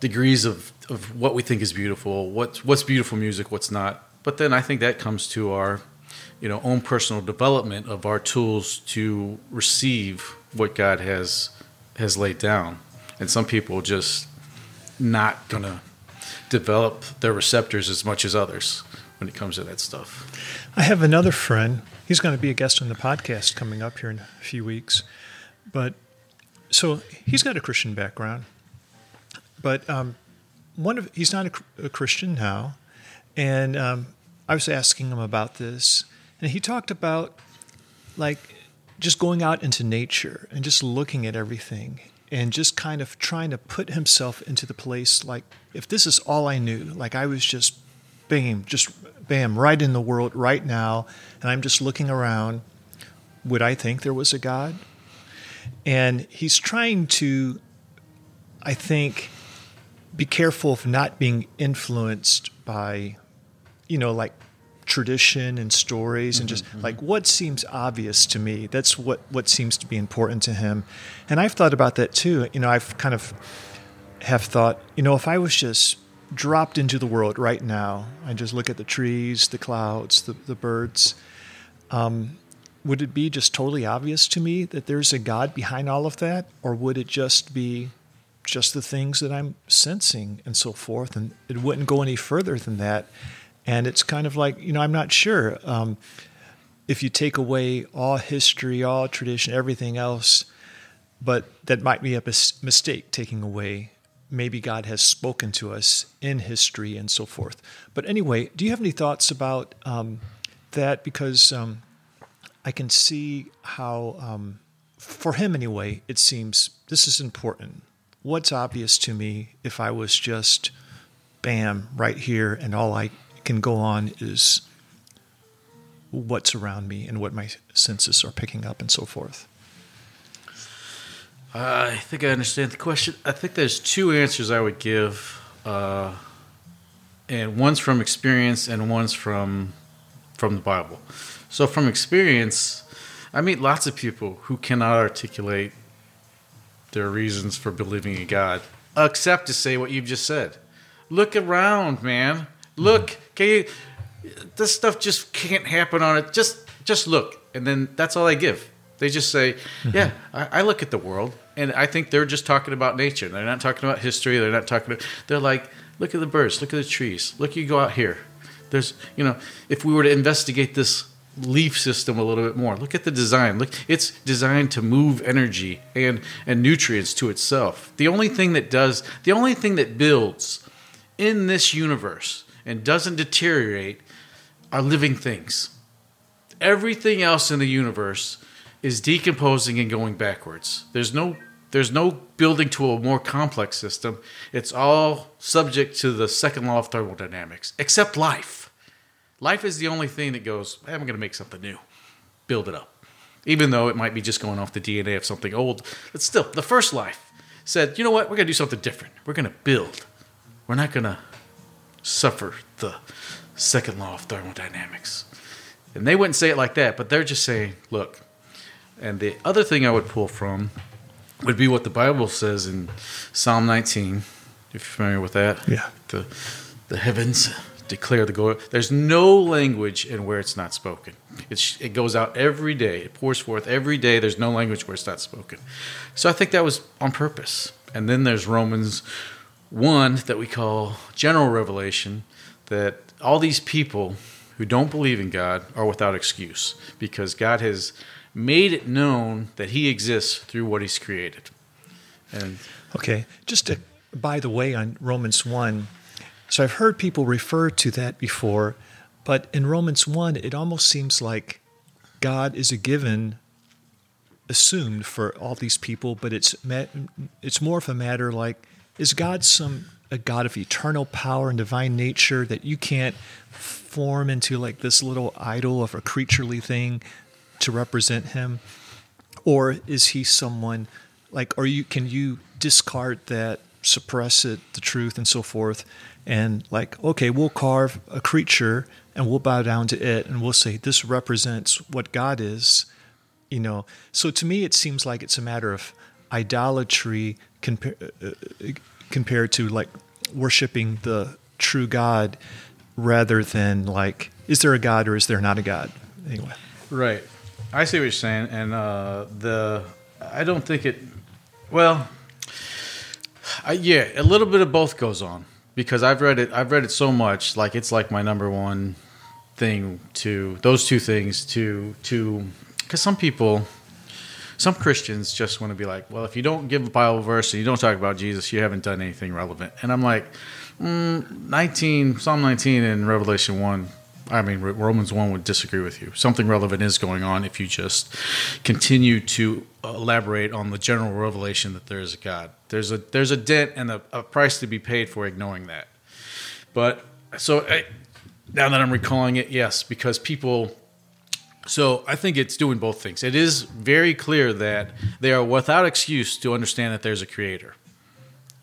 degrees of, of what we think is beautiful what's what's beautiful music what's not but then i think that comes to our you know own personal development of our tools to receive what god has has laid down. And some people just not gonna develop their receptors as much as others when it comes to that stuff. I have another friend. He's going to be a guest on the podcast coming up here in a few weeks. But so he's got a Christian background, but um, one of he's not a, a Christian now, and um, I was asking him about this, and he talked about like just going out into nature and just looking at everything and just kind of trying to put himself into the place like if this is all I knew, like I was just bam, just bam, right in the world right now, and I'm just looking around, would I think there was a God? And he's trying to, I think, be careful of not being influenced by, you know, like tradition and stories and just like what seems obvious to me. That's what, what seems to be important to him. And I've thought about that too. You know, I've kind of have thought, you know, if I was just dropped into the world right now, and just look at the trees, the clouds, the, the birds, um, would it be just totally obvious to me that there's a God behind all of that? Or would it just be just the things that I'm sensing and so forth? And it wouldn't go any further than that. And it's kind of like, you know, I'm not sure. Um, if you take away all history, all tradition, everything else, but that might be a mis- mistake taking away. Maybe God has spoken to us in history and so forth. But anyway, do you have any thoughts about um, that? Because um, I can see how, um, for him anyway, it seems this is important. What's obvious to me if I was just, bam, right here, and all I can go on is what's around me and what my senses are picking up and so forth. I think I understand the question. I think there's two answers I would give, uh, and one's from experience and one's from from the Bible. So from experience, I meet lots of people who cannot articulate their reasons for believing in God, except to say what you've just said. Look around, man. Look, can you? This stuff just can't happen on it. Just just look, and then that's all I give. They just say, mm-hmm. "Yeah, I, I look at the world, and I think they're just talking about nature. They're not talking about history. They're not talking. About, they're like, look at the birds, look at the trees. Look, you go out here. There's, you know, if we were to investigate this leaf system a little bit more, look at the design. Look, it's designed to move energy and and nutrients to itself. The only thing that does, the only thing that builds in this universe and doesn't deteriorate are living things. Everything else in the universe is decomposing and going backwards. There's no there's no building to a more complex system. It's all subject to the second law of thermodynamics, except life. Life is the only thing that goes, hey, I'm going to make something new, build it up. Even though it might be just going off the DNA of something old, but still, the first life said, you know what, we're going to do something different. We're going to build. We're not going to suffer the second law of thermodynamics. And they wouldn't say it like that, but they're just saying, look. And the other thing I would pull from would be what the Bible says in Psalm 19. If you're familiar with that, Yeah. the the heavens declare the glory. There's no language in where it's not spoken. It's, it goes out every day. It pours forth every day. There's no language where it's not spoken. So I think that was on purpose. And then there's Romans 1 that we call general revelation that all these people who don't believe in God are without excuse because God has made it known that he exists through what he's created. And Okay, just to, by the way, on Romans 1, So I've heard people refer to that before, but in Romans 1, it almost seems like God is a given assumed for all these people, but it's it's more of a matter like is God some a God of eternal power and divine nature that you can't form into like this little idol of a creaturely thing to represent him? Or is he someone like or you can you discard that suppress it the truth and so forth and like okay we'll carve a creature and we'll bow down to it and we'll say this represents what god is you know? So to me it seems like it's a matter of idolatry uh, uh, compared to like worshiping the true god rather than like is there a god or is there not a god anyway Right. I see what you're saying, and uh, the I don't think it. Well, I, yeah, a little bit of both goes on because I've read it. I've read it so much, like it's like my number one thing to those two things to to because some people. Some Christians just want to be like, well, if you don't give a Bible verse and you don't talk about Jesus, you haven't done anything relevant. And I'm like, mm, 19, Psalm 19 and Revelation 1 I mean, Romans 1 would disagree with you. Something relevant is going on if you just continue to elaborate on the general revelation that there is a God. There's a there's a dent and a, a price to be paid for ignoring that. But so I, now that I'm recalling it, yes, because people. So I think it's doing both things. It is very clear that they are without excuse to understand that there's a creator,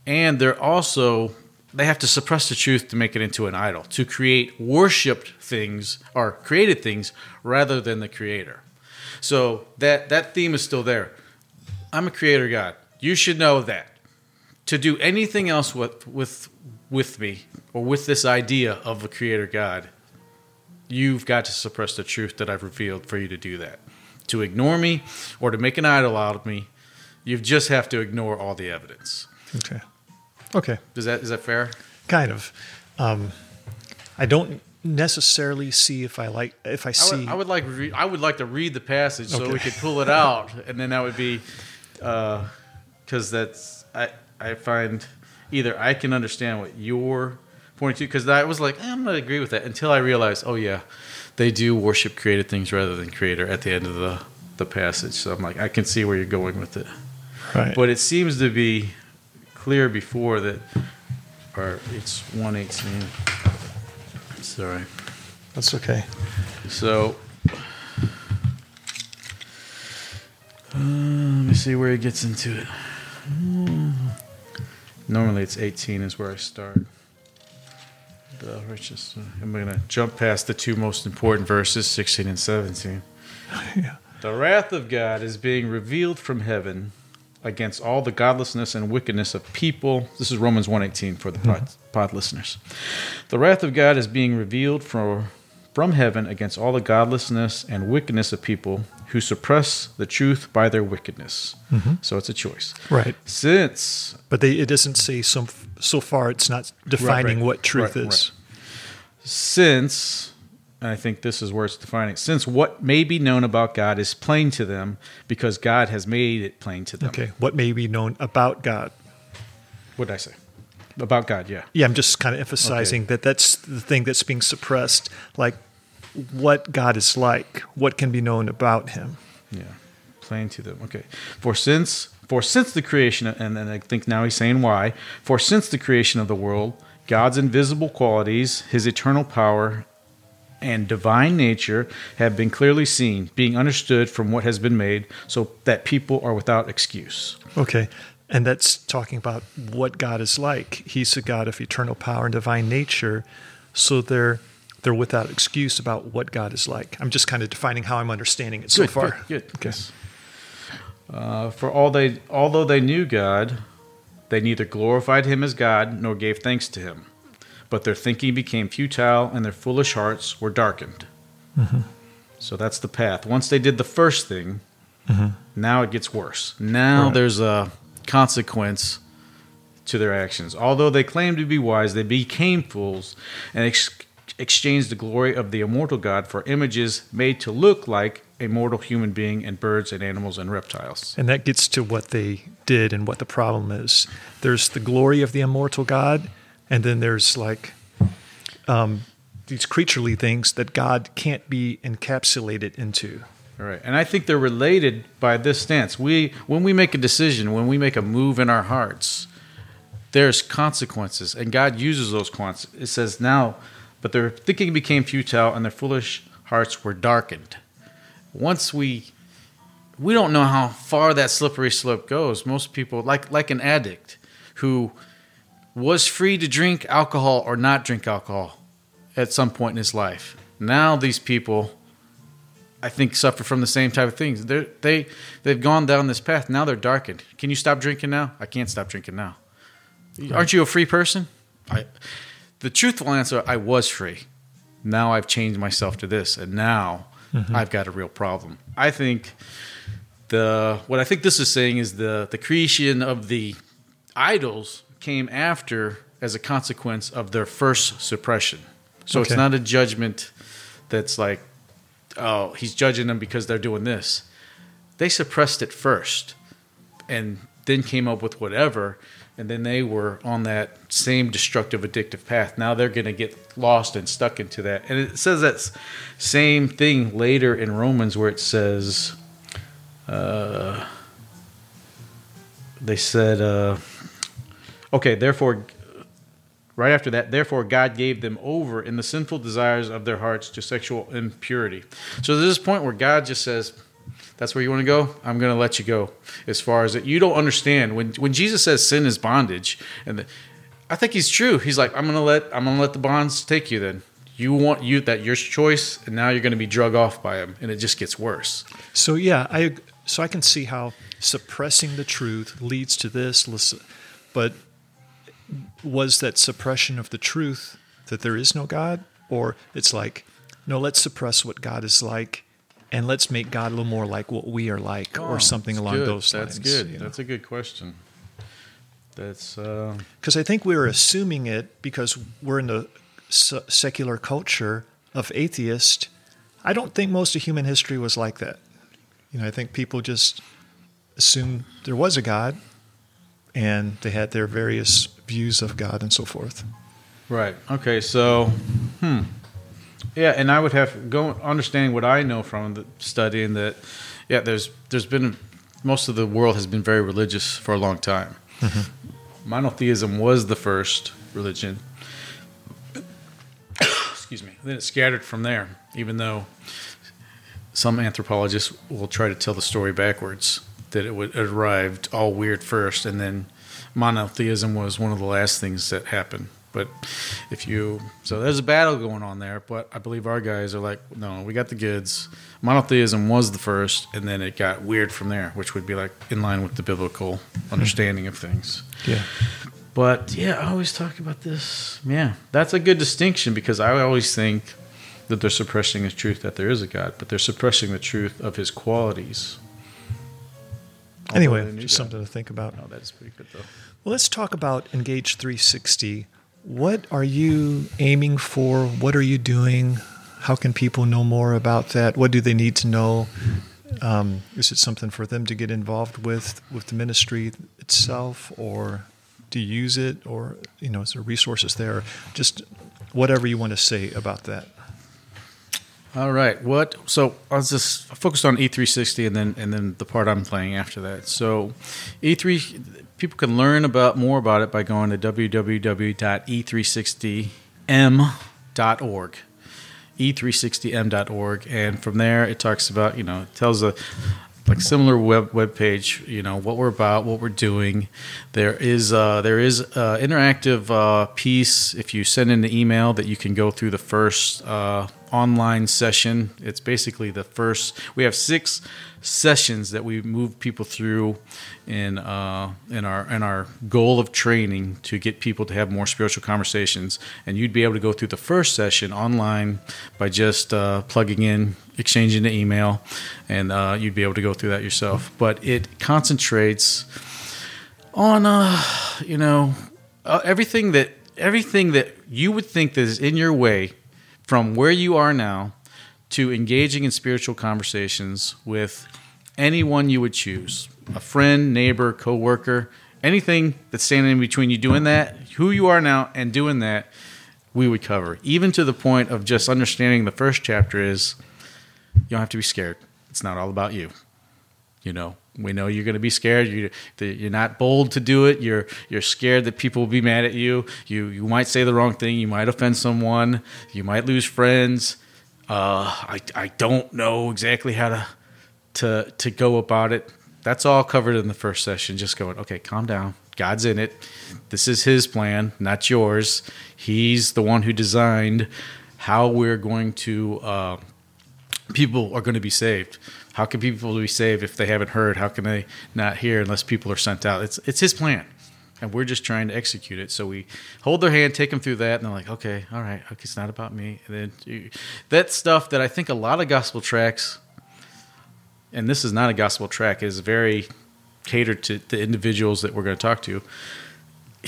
and they're also they have to suppress the truth to make it into an idol, to create worshipped things or created things rather than the creator. So that that theme is still there. I'm a creator God. You should know that. To do anything else with with with me or with this idea of a creator God, you've got to suppress the truth that I've revealed for you to do that. To ignore me or to make an idol out of me, you just have to ignore all the evidence. okay okay Is that is that fair? kind of um, i don't necessarily see if i like if i I see would, I would like re- I would like to read the passage so we could pull it out, and then that would be because that's I I find either I can understand what you're pointing to because I was like eh, I'm gonna agree with that until I realized oh yeah they do worship created things rather than creator at the end of the the passage so I'm like I can see where you're going with it right but it seems to be clear before that or it's 118 sorry that's okay so, uh, let me see where he gets into it. Hmm. Normally, it's 18 is where I start. The righteous. I'm going to jump past the two most important verses, 16 and 17. yeah The wrath of God is being revealed from heaven against all the godlessness and wickedness of people. This is Romans 1:18 for the pod, mm-hmm. pod listeners. The wrath of God is being revealed from from heaven against all the godlessness and wickedness of people who suppress the truth by their wickedness. Mm-hmm. So it's a choice. right Since but they it doesn't say so so far it's not defining right. what truth Right, is since and I think this is where it's defining since what may be known about God is plain to them because God has made it plain to them. okay what may be known about god What did I say? About God, yeah. yeah i'm just kind of emphasizing that that's the thing that's being suppressed like what god is like what can be known about him Yeah. Plain to them. Okay. For since for since the creation and then I think now he's saying why. For since the creation of the world, God's invisible qualities, his eternal power, and divine nature have been clearly seen, being understood from what has been made, so that people are without excuse. Okay. And that's talking about what God is like. He's a God of eternal power and divine nature. So they're they're without excuse about what God is like. I'm just kind of defining how I'm understanding it so Good, far. good, good. Okay. Uh, for all they, although they knew God, they neither glorified Him as God nor gave thanks to Him. But their thinking became futile, and their foolish hearts were darkened. So that's the path. Once they did the first thing, now it gets worse. Now Right. there's a consequence to their actions. Although they claimed to be wise, they became fools and ex- exchanged the glory of the immortal God for images made to look like a mortal human being and birds and animals and reptiles. And that gets to what they did and what the problem is. There's the glory of the immortal God, and then there's like um, these creaturely things that God can't be encapsulated into. All right. And I think they're related by this stance. We when we make a decision, when we make a move in our hearts, there's consequences, and God uses those consequences. It says now, but their thinking became futile, and their foolish hearts were darkened. Once we we don't know how far that slippery slope goes. Most people, like like an addict who was free to drink alcohol or not drink alcohol at some point in his life. Now these people I think suffer from the same type of things. They're, they they've gone down this path. Now they're darkened. Can you stop drinking now? I can't stop drinking now. Aren't you a free person? I, the truthful answer: I was free. Now I've changed myself to this, and now Mm-hmm. I've got a real problem. I think the what I think this is saying is the the creation of the idols came after as a consequence of their first suppression. So it's not a judgment that's like, oh, he's judging them because they're doing this. They suppressed it first and then came up with whatever. And then they were on that same destructive, addictive path. Now they're going to get lost and stuck into that. And it says that same thing later in Romans where it says, uh, they said, uh, okay, therefore, right after that, therefore God gave them over in the sinful desires of their hearts to sexual impurity. So there's this point where God just says, that's where you want to go. I'm going to let you go. As far as that, you don't understand when when Jesus says sin is bondage, and the, I think he's true. He's like, I'm going to let I'm going to let the bonds take you. Then you want you that your choice, and now you're going to be drug off by him, and it just gets worse. So yeah, I so I can see how suppressing the truth leads to this. But was that suppression of the truth that there is no God, or it's like, no, let's suppress what God is like, and let's make God a little more like what we are like, or something along good. those That's lines. That's good. you know? That's a good question. That's uh, Because I think we are assuming it because we're in the se- secular culture of atheist. I don't think most of human history was like that. You know, I think people just assumed there was a God, and they had their various views of God and so forth. Right. Okay. So, hmm. Yeah, and I would have go understanding what I know from the studying that, yeah, there's there's been most of the world has been very religious for a long time. Mm-hmm. Monotheism was the first religion. Excuse me. Then it scattered from there, even though some anthropologists will try to tell the story backwards that it would it arrived all weird first and then monotheism was one of the last things that happened but if you so there's a battle going on there but i believe our guys are like no we got the goods monotheism was the first and then it got weird from there which would be like in line with the biblical hmm. understanding of things Yeah. but yeah, I always talk about this. Yeah, that's a good distinction because I always think that they're suppressing the truth that there is a God, but they're suppressing the truth of His qualities. Although Anyway, just God. something to think about. Oh, that's pretty good though. Well, let's talk about Engage 360. What are you aiming for? What are you doing? How can people know more about that? What do they need to know? Um, is it something for them to get involved with with the ministry itself, or to use it, or you know, is there resources there? Just whatever you want to say about that. All right. What? So I was just focused on E360 and then and then the part I'm playing after that. So E3 people can learn about more about it by going to E www.e360m.org. e360m.org and from there it talks about, you know, it tells a like similar web web page, you know, what we're about, what we're doing. There is uh, there is uh, interactive uh, piece if you send in the email that you can go through the first uh, online session. It's basically the first. We have six sessions that we move people through in uh, in our in our goal of training to get people to have more spiritual conversations. And you'd be able to go through the first session online by just uh, plugging in, exchanging the email, and uh, you'd be able to go through that yourself. But it concentrates on uh, you know uh, everything that everything that you would think that is in your way from where you are now to engaging in spiritual conversations with anyone you would choose a friend neighbor coworker anything that's standing in between you doing that, who you are now, and doing that, we would cover. Even to the point of just understanding the first chapter is you don't have to be scared. It's not all about you. You know, we know you're going to be scared. You, you're not bold to do it. You're you're scared that people will be mad at you. You you might say the wrong thing. You might offend someone. You might lose friends. Uh, I I don't know exactly how to to to go about it. That's all covered in the first session. Just going, okay, calm down. God's in it. This is His plan, not yours. He's the one who designed how we're going to. Uh, people are going to be saved. How can people be saved if they haven't heard? How can they not hear unless people are sent out? It's it's His plan, and we're just trying to execute it. So we hold their hand, take them through that, and they're like, okay, all right, okay, it's not about me. And then that stuff that I think a lot of gospel tracks, and this is not a gospel track, is very catered to the individuals that we're going to talk to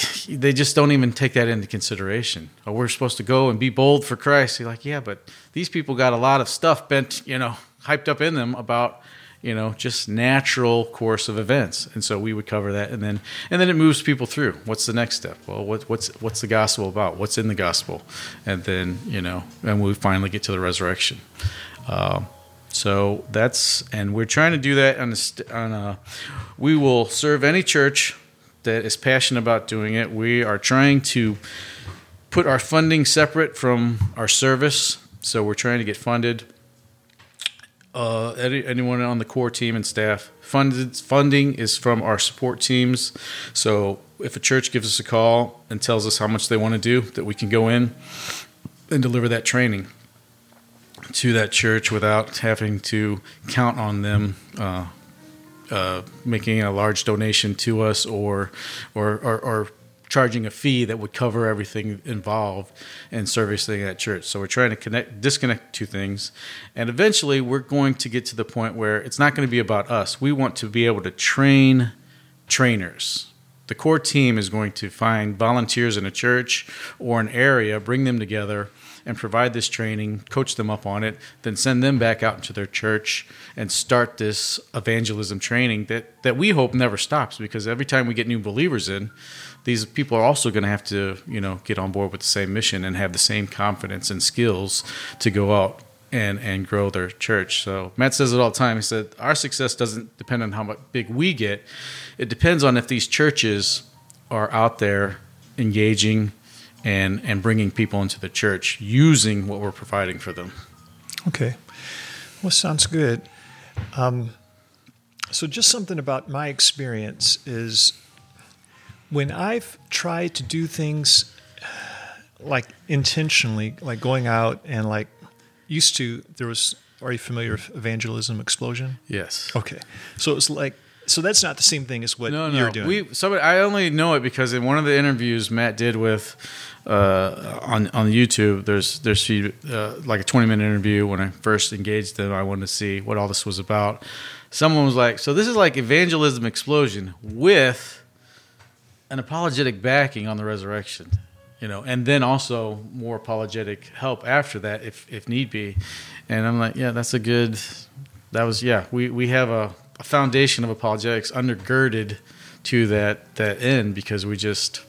they just don't even take that into consideration. Oh, we're supposed to go and be bold for Christ. You're like, yeah, but these people got a lot of stuff bent, you know, hyped up in them about, you know, just natural course of events. And so we would cover that, and then and then it moves people through. What's the next step? Well, what, what's what's the gospel about? What's in the gospel? And then you know, and we finally get to the resurrection. Uh, so that's and we're trying to do that on a, on a we will serve any church that is passionate about doing it. We are trying to put our funding separate from our service, so we're trying to get funded. Uh, any, anyone on the core team and staff funded funding is from our support teams. So if a church gives us a call and tells us how much they want to do, that we can go in and deliver that training to that church without having to count on them uh, uh, making a large donation to us or, or, or, or charging a fee that would cover everything involved in servicing that church. So we're trying to connect, disconnect two things, and eventually we're going to get to the point where it's not going to be about us. We want to be able to train trainers. The core team is going to find volunteers in a church or an area, bring them together, and provide this training, coach them up on it, then send them back out into their church and start this evangelism training that, that we hope never stops because every time we get new believers in, these people are also going to have to, you know, get on board with the same mission and have the same confidence and skills to go out and and grow their church. So Matt says it all the time. He said our success doesn't depend on how big we get. It depends on if these churches are out there engaging and and bringing people into the church using what we're providing for them. Okay, well, sounds good. Um, so, just something about my experience is when I've tried to do things like intentionally, like going out and like used to, there was. Are you familiar with evangelism explosion? Yes. Okay, so it's like so that's not the same thing as what no, no. you're doing. We somebody I only know it because in one of the interviews Matt did with uh, on on YouTube, there's there's uh, like a 20 minute interview when I first engaged them. I wanted to see what all this was about. Someone was like, "So this is like evangelism explosion with an apologetic backing on the resurrection." You know, and then also more apologetic help after that, if if need be. And I'm like, yeah, that's a good. That was yeah. We we have a, a foundation of apologetics undergirded to that that end because we just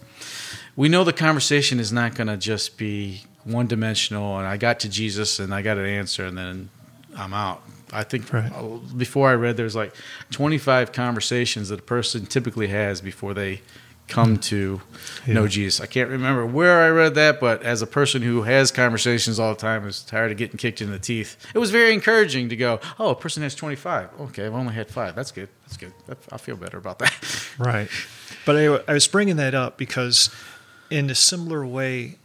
we know the conversation is not going to just be one dimensional and I got to Jesus and I got an answer and then I'm out. I think right. before I read there's like 25 conversations that a person typically has before they come to yeah. know Jesus. I can't remember where I read that, but as a person who has conversations all the time, is tired of getting kicked in the teeth. It was very encouraging to go, "Oh, a person has 25. Okay, I've only had five. That's good. That's good. I feel better about that." Right. But I, I was bringing that up because in a similar way,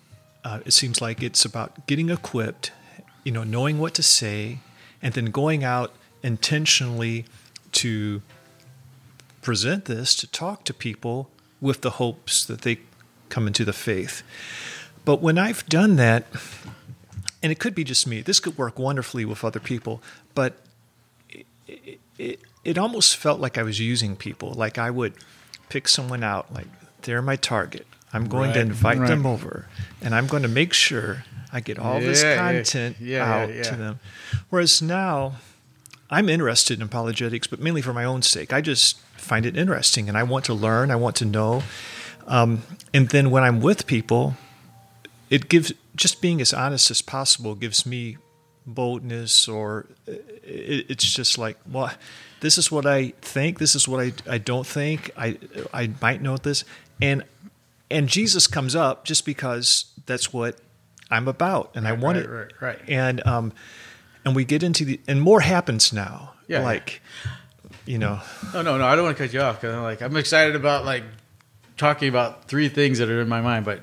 uh, it seems like it's about getting equipped, you know, knowing what to say, and then going out intentionally to present this, to talk to people with the hopes that they come into the faith. But when I've done that, and it could be just me, this could work wonderfully with other people, but it, it, it almost felt like I was using people. Like I would pick someone out, like they're my target. I'm going right, to invite right. them over, and I'm going to make sure I get all yeah, this content yeah, yeah, out to them. Whereas now, I'm interested in apologetics, but mainly for my own sake. I just find it interesting, and I want to learn. I want to know. Um, and then when I'm with people, it gives just being as honest as possible gives me boldness, or it, it's just like, well, this is what I think. This is what I, I don't think. I I might know this, and and Jesus comes up just because that's what I'm about, and I want right, it. right, right. And um, and we get into the and more happens now. Yeah, yeah. You know, No, no, no. I don't want to cut you off because I'm like I'm excited about like talking about three things that are in my mind, but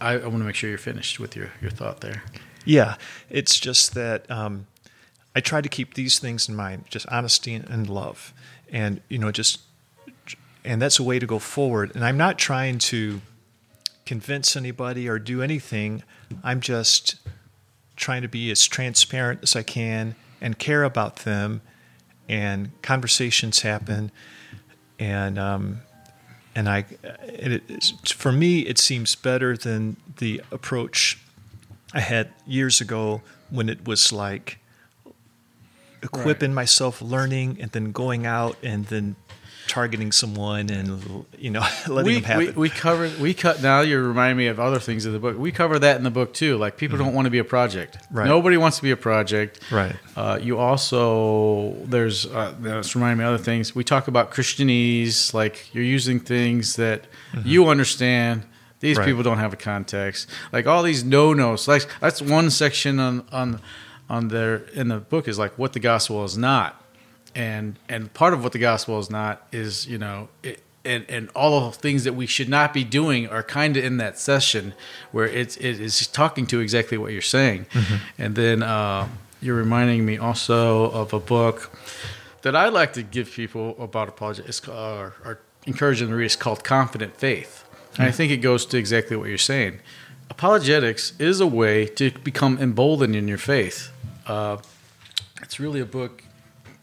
I, I want to make sure you're finished with your your thought there. yeah. It's just that um, I try to keep these things in mind, just honesty and love, and you know, just and that's a way to go forward. And I'm not trying to convince anybody or do anything. I'm just trying to be as transparent as I can and care about them. And conversations happen, and um, and I, it, it's, for me, it seems better than the approach I had years ago when it was like equipping myself, learning, and then going out and then targeting someone and you know letting we, them have we, we covered we cut now you remind me of other things in the book we cover that in the book too like people don't want to be a project Mm-hmm. Right. nobody wants to be a project Right. uh, you also there's uh, that's reminding me of other things we talk about christianese like you're using things that you understand these Mm-hmm. Right. people don't have a context like all these no nos like that's one section on on on there in the book is like what the gospel is not and and part of what the gospel is not is you know it, and and all the things that we should not be doing are kind of in that session where it's it is talking to exactly what you're saying and then uh, you're reminding me also of a book that I like to give people about apologetics it's called, or, encourage them to read. It's called Confident Faith, and I think it goes to exactly what you're saying. Apologetics is a way to become emboldened in your faith. Uh, it's really a book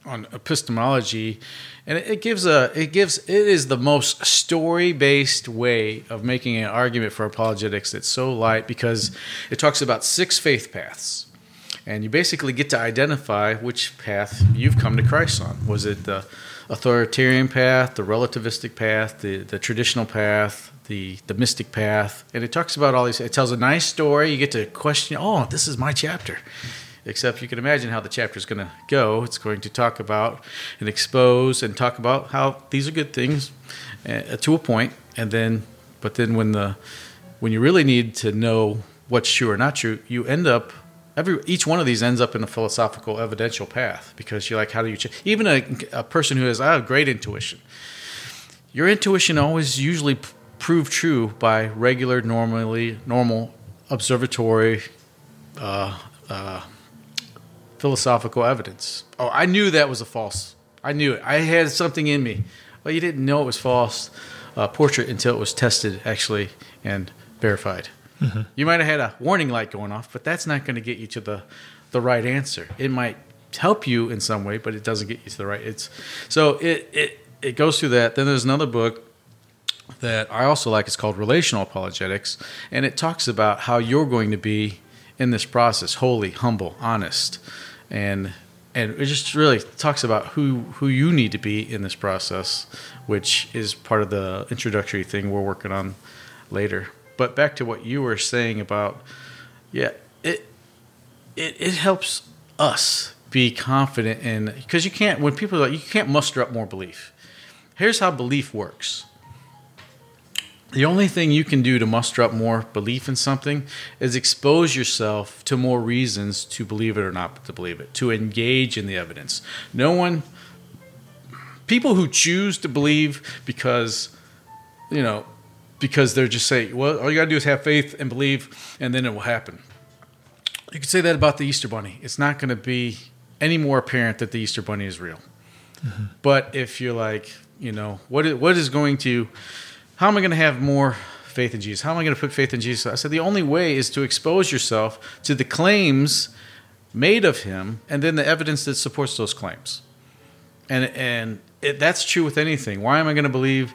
on epistemology and it, gives a it gives it is the most story based way of making an argument for apologetics that's so light because it talks about six faith paths. And you basically get to identify which path you've come to Christ on. Was it the authoritarian path the relativistic path the the traditional path the the mystic path? And it talks about all these it tells a nice story. You get to question oh this is my chapter except you can imagine how the chapter is going to go. It's going to talk about and expose and talk about how these are good things uh, to a point, and then, but then when the when you really need to know what's true or not true, you end up every each one of these ends up in a philosophical evidential path because you're like, how do you ch- even a, a person who has I have great intuition. Your intuition always usually p- prove true by regular, normally normal observatory. Uh, uh, philosophical evidence. Oh, I knew that was a false. I knew it. I had something in me. Well, you didn't know it was false uh, portrait until it was tested actually and verified. You might have had a warning light going off, but that's not going to get you to the the right answer. It might help you in some way, but it doesn't get you to the right. It's so it it it goes through that. Then there's another book that I also like. It's called Relational Apologetics, and it talks about how you're going to be in this process holy, humble, honest, and and it just really talks about who who you need to be in this process, which is part of the introductory thing we're working on later. But back to what you were saying about, yeah, it it it helps us be confident in because you can't when people are like you can't muster up more belief. Here's how belief works. The only thing you can do to muster up more belief in something is expose yourself to more reasons to believe it or not to believe it, to engage in the evidence. No one, people who choose to believe because, you know, because they're just saying, well, all you gotta do is have faith and believe, and then it will happen. You could say that about the Easter Bunny. It's not gonna be any more apparent that the Easter Bunny is real. Mm-hmm. But if you're like, you know, what is, what is going to, how am I going to have more faith in Jesus? How am I going to put faith in Jesus? I said the only way is to expose yourself to the claims made of him and then the evidence that supports those claims. And and it, that's true with anything. Why am I going to believe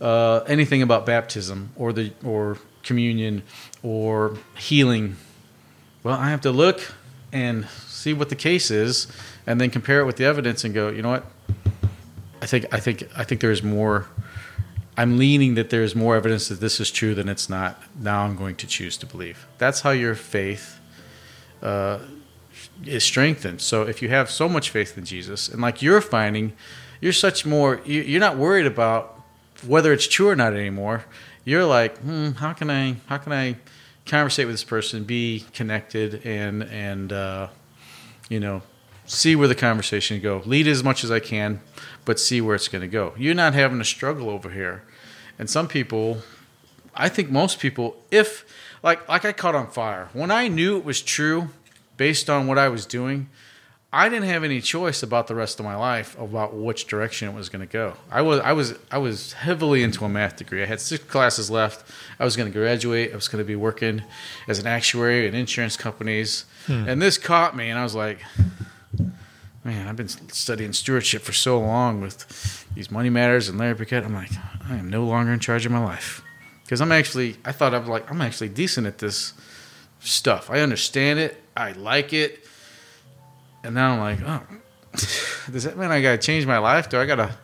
uh, anything about baptism or the or communion or healing? Well, I have to look and see what the case is, and then compare it with the evidence and go, you know what? I think I think I think there's more. I'm leaning that there's more evidence that this is true than it's not. Now I'm going to choose to believe. That's how your faith uh, is strengthened. So if you have so much faith in Jesus, and like you're finding, you're such more. you- You're not worried about whether it's true or not anymore. You're like, hmm, how can I how can I conversate with this person, be connected, and and uh, you know see where the conversation go. Lead as much as I can, but see where it's going to go. You're not having a struggle over here. And some people, I think most people, if like like I caught on fire when I knew it was true, based on what I was doing. I didn't have any choice about the rest of my life about which direction it was going to go. I was I was I was heavily into a math degree. I had six classes left. I was going to graduate. I was going to be working as an actuary in insurance companies. Hmm. And this caught me, and I was like, man, I've been studying stewardship for so long with these money matters and Larry Burkett. I'm like, I am no longer in charge of my life because I'm actually. I thought I'm like I'm actually decent at this stuff. I understand it. I like it. And now I'm like, oh, does that mean I got to change my life? Do I got to?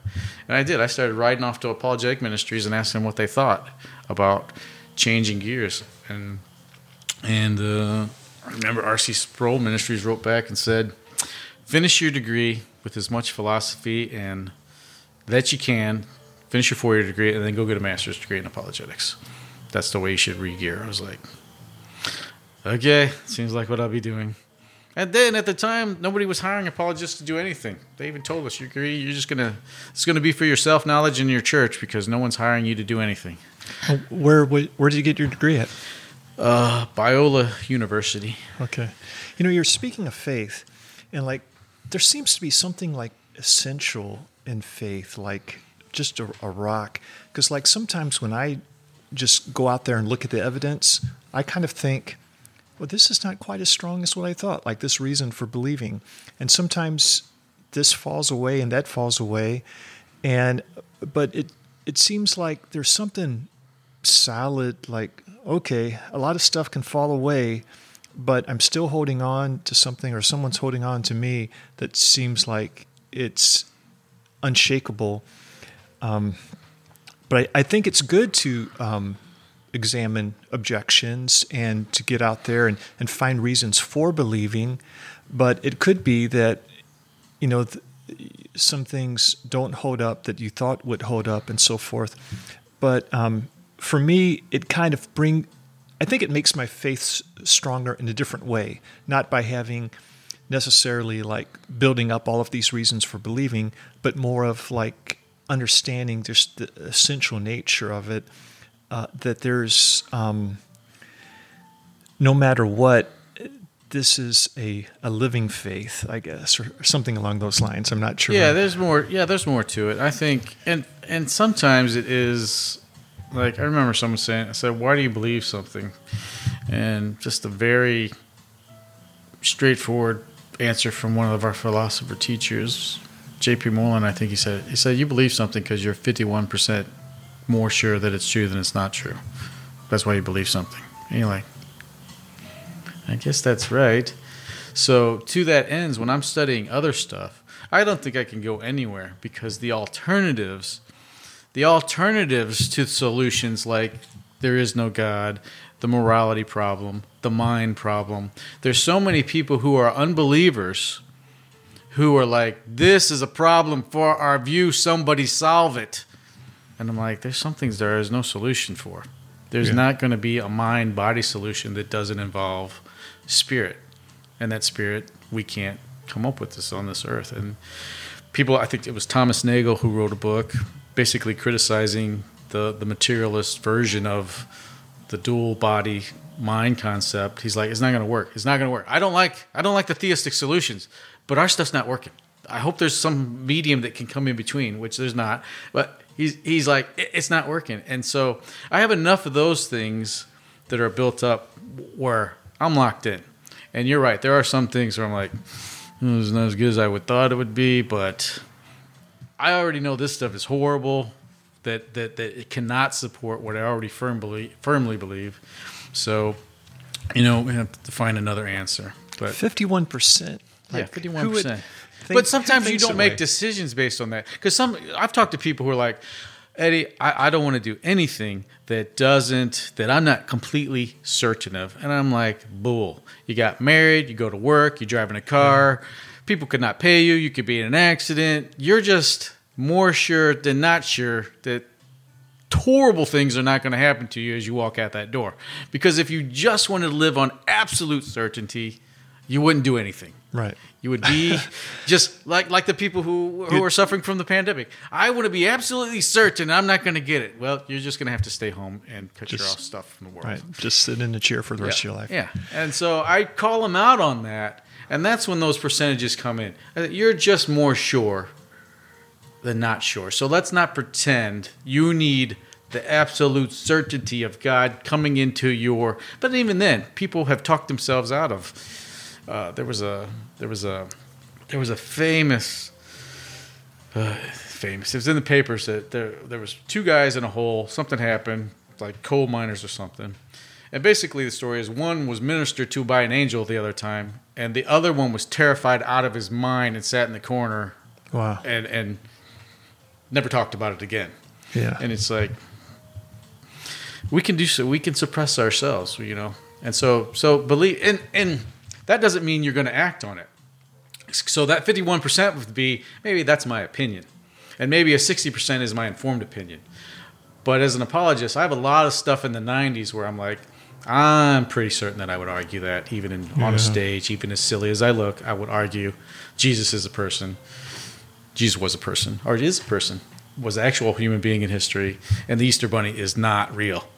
And I did. I started writing off to Apologetic Ministries and asking them what they thought about changing gears. And and uh, I remember R.C. Sproul Ministries wrote back and said, finish your degree with as much philosophy and that you can. Finish your four-year degree and then go get a master's degree in apologetics. That's the way you should re-gear. I was like, okay, seems like what I'll be doing. And then at the time, nobody was hiring apologists to do anything. They even told us, "You agree? You're just gonna it's gonna be for your self knowledge in your church because no one's hiring you to do anything." Where where did you get your degree at? Uh, Biola University. Okay. You know, you're speaking of faith, and like there seems to be something like essential in faith, like just a, a rock. Because like sometimes when I just go out there and look at the evidence, I kind of think, well, this is not quite as strong as what I thought, like this reason for believing. And sometimes this falls away and that falls away. And but it it seems like there's something solid, like, okay, a lot of stuff can fall away, but I'm still holding on to something or someone's holding on to me that seems like it's unshakable. Um, but I, I think it's good to um, examine objections and to get out there and, and find reasons for believing. But it could be that, you know, th- some things don't hold up that you thought would hold up and so forth. But um, for me, it kind of bring. I think it makes my faith stronger in a different way, not by having necessarily like building up all of these reasons for believing, but more of like understanding just the essential nature of it. Uh, that there's um, no matter what, this is a, a living faith, I guess, or, or something along those lines. I'm not sure. Yeah, there's more. Yeah, there's more to it. I think, and and sometimes it is like I remember someone saying, "I said, why do you believe something?" And just a very straightforward answer from one of our philosopher teachers, J.P. Moreland. I think he said, he said, "You believe something because you're 51 percent more sure that it's true than it's not true. That's why you believe something." And you're like, I guess that's right. So to that ends, when I'm studying other stuff, I don't think I can go anywhere because the alternatives, the alternatives to solutions like there is no God, the morality problem, the mind problem. There's so many people who are unbelievers who are like, this is a problem for our view, somebody solve it. And I'm like, there's some things there is no solution for. There's Yeah. not going to be a mind body solution that doesn't involve spirit. And that spirit, we can't come up with this on this earth. And people, I think it was Thomas Nagel who wrote a book basically criticizing the, the materialist version of the dual body mind concept. He's like, it's not going to work. It's not going to work. I don't like, I don't like the theistic solutions, but our stuff's not working. I hope there's some medium that can come in between, which there's not. But he's he's like, it's not working. And so I have enough of those things that are built up where I'm locked in. And you're right. There are some things where I'm like, "Hmm, it's not as good as I would thought it would be, but I already know this stuff is horrible. That that that it cannot support what I already firm believe, firmly believe. So, you know, we have to find another answer. But Fifty-one percent. yeah, fifty-one percent. But sometimes you don't make this. decisions based on that because some I've talked to people who are like, Eddie, I, I don't want to do anything that doesn't that I'm not completely certain of, and I'm like, bull. You got married, you go to work, you're driving a car, people could not pay you, you could be in an accident. You're just more sure than not sure that horrible things are not going to happen to you as you walk out that door. Because if you just wanted to live on absolute certainty, you wouldn't do anything. Right. You would be just like like the people who who are suffering from the pandemic. I want to be absolutely certain I'm not going to get it. Well, you're just going to have to stay home and cut your off stuff from the world. Right. Just sit in a chair for the rest yeah. of your life. Yeah. And so I call them out on that, and that's when those percentages come in. Uh, You're just more sure than not sure. So let's not pretend you need the absolute certainty of God coming into your. But even then, people have talked themselves out of. Uh, there was a there was a there was a famous uh, famous. It was in the papers that there there was two guys in a hole. Something happened, like coal miners or something. And basically, the story is one was ministered to by an angel the other time, and the other one was terrified out of his mind and sat in the corner Wow. and and never talked about it again. Yeah. And it's like we can do so. We can suppress ourselves, you know. And so so believe and and that doesn't mean you're going to act on it. So that 51% would be maybe that's my opinion. And maybe a 60% is my informed opinion. But as an apologist, I have a lot of stuff in the 90s where I'm like, I'm pretty certain that I would argue that even in, on a stage, even as silly as I look, I would argue Jesus is a person. Jesus was a person, or is a person, was an actual human being in history, and the Easter Bunny is not real.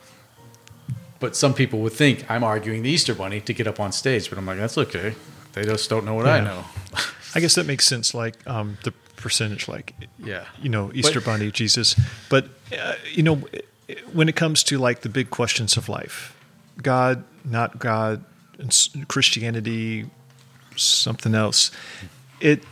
But some people would think I'm arguing the Easter Bunny to get up on stage, but I'm like, that's okay. They just don't know what I know. I guess that makes sense. Like um, the percentage, like yeah. you know, Easter But- Bunny, Jesus. But uh, you know, when it comes to like the big questions of life, God, not God, Christianity, something else, it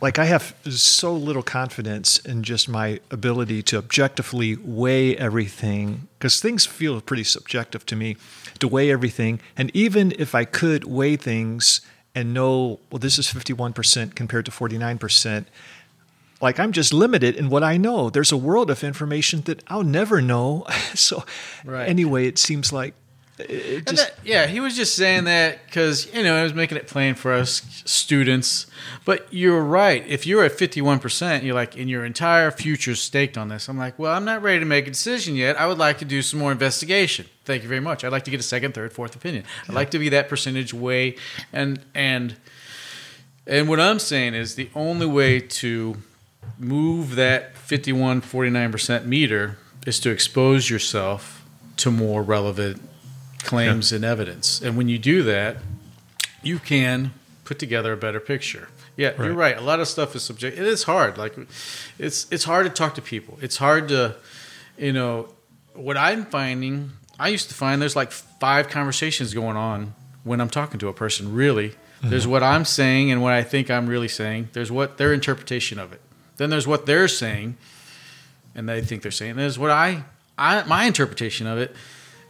like I have so little confidence in just my ability to objectively weigh everything because things feel pretty subjective to me to weigh everything. And even if I could weigh things and know, well, this is 51% compared to 49%, like I'm just limited in what I know. There's a world of information that I'll never know. so, Right. anyway, it seems like it- just. that- yeah, he was just saying that because you know I was making it plain for us students. But you're right. If you're at 51 percent, you're like, in your entire future staked on this. I'm like, well, I'm not ready to make a decision yet. I would like to do some more investigation. Thank you very much. I'd like to get a second, third, fourth opinion. I'd like to be that percentage way. And and and what I'm saying is the only way to move that 51, 49 percent meter is to expose yourself to more relevant claims and evidence. And when you do that, you can put together a better picture. Yeah, you're Right. right. A lot of stuff is subject. It is hard. Like it's it's hard to talk to people. It's hard to, you know, what I'm finding. I used to find there's like five conversations going on when I'm talking to a person. Really, there's mm-hmm. what I'm saying and what I think I'm really saying. There's what their interpretation of it. Then there's what they're saying, and they think they're saying. There's what I, I my interpretation of it,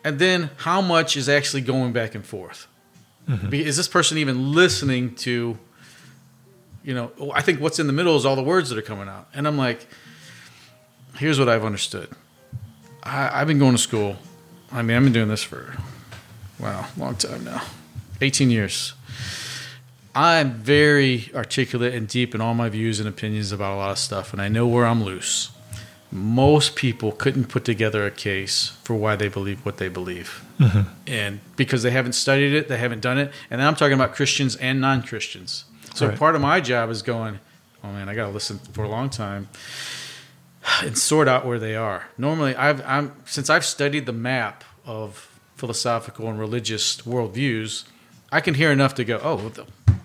and then how much is actually going back and forth. Mm-hmm. Be- Is this person even listening to? You know, oh, I think what's in the middle is all the words that are coming out, and I'm like, here's what I've understood. I, I've been going to school. I mean, I've been doing this for, wow, long time now, 18 years. I'm very articulate and deep in all my views and opinions about a lot of stuff, and I know where I'm loose. Most people couldn't put together a case for why they believe what they believe. Mm-hmm. And because they haven't studied it, they haven't done it. And I'm talking about Christians and non Christians. So Right. part of my job is going, oh man, I got to listen for a long time and sort out where they are. Normally, I've I'm since I've studied the map of philosophical and religious worldviews, I can hear enough to go, oh,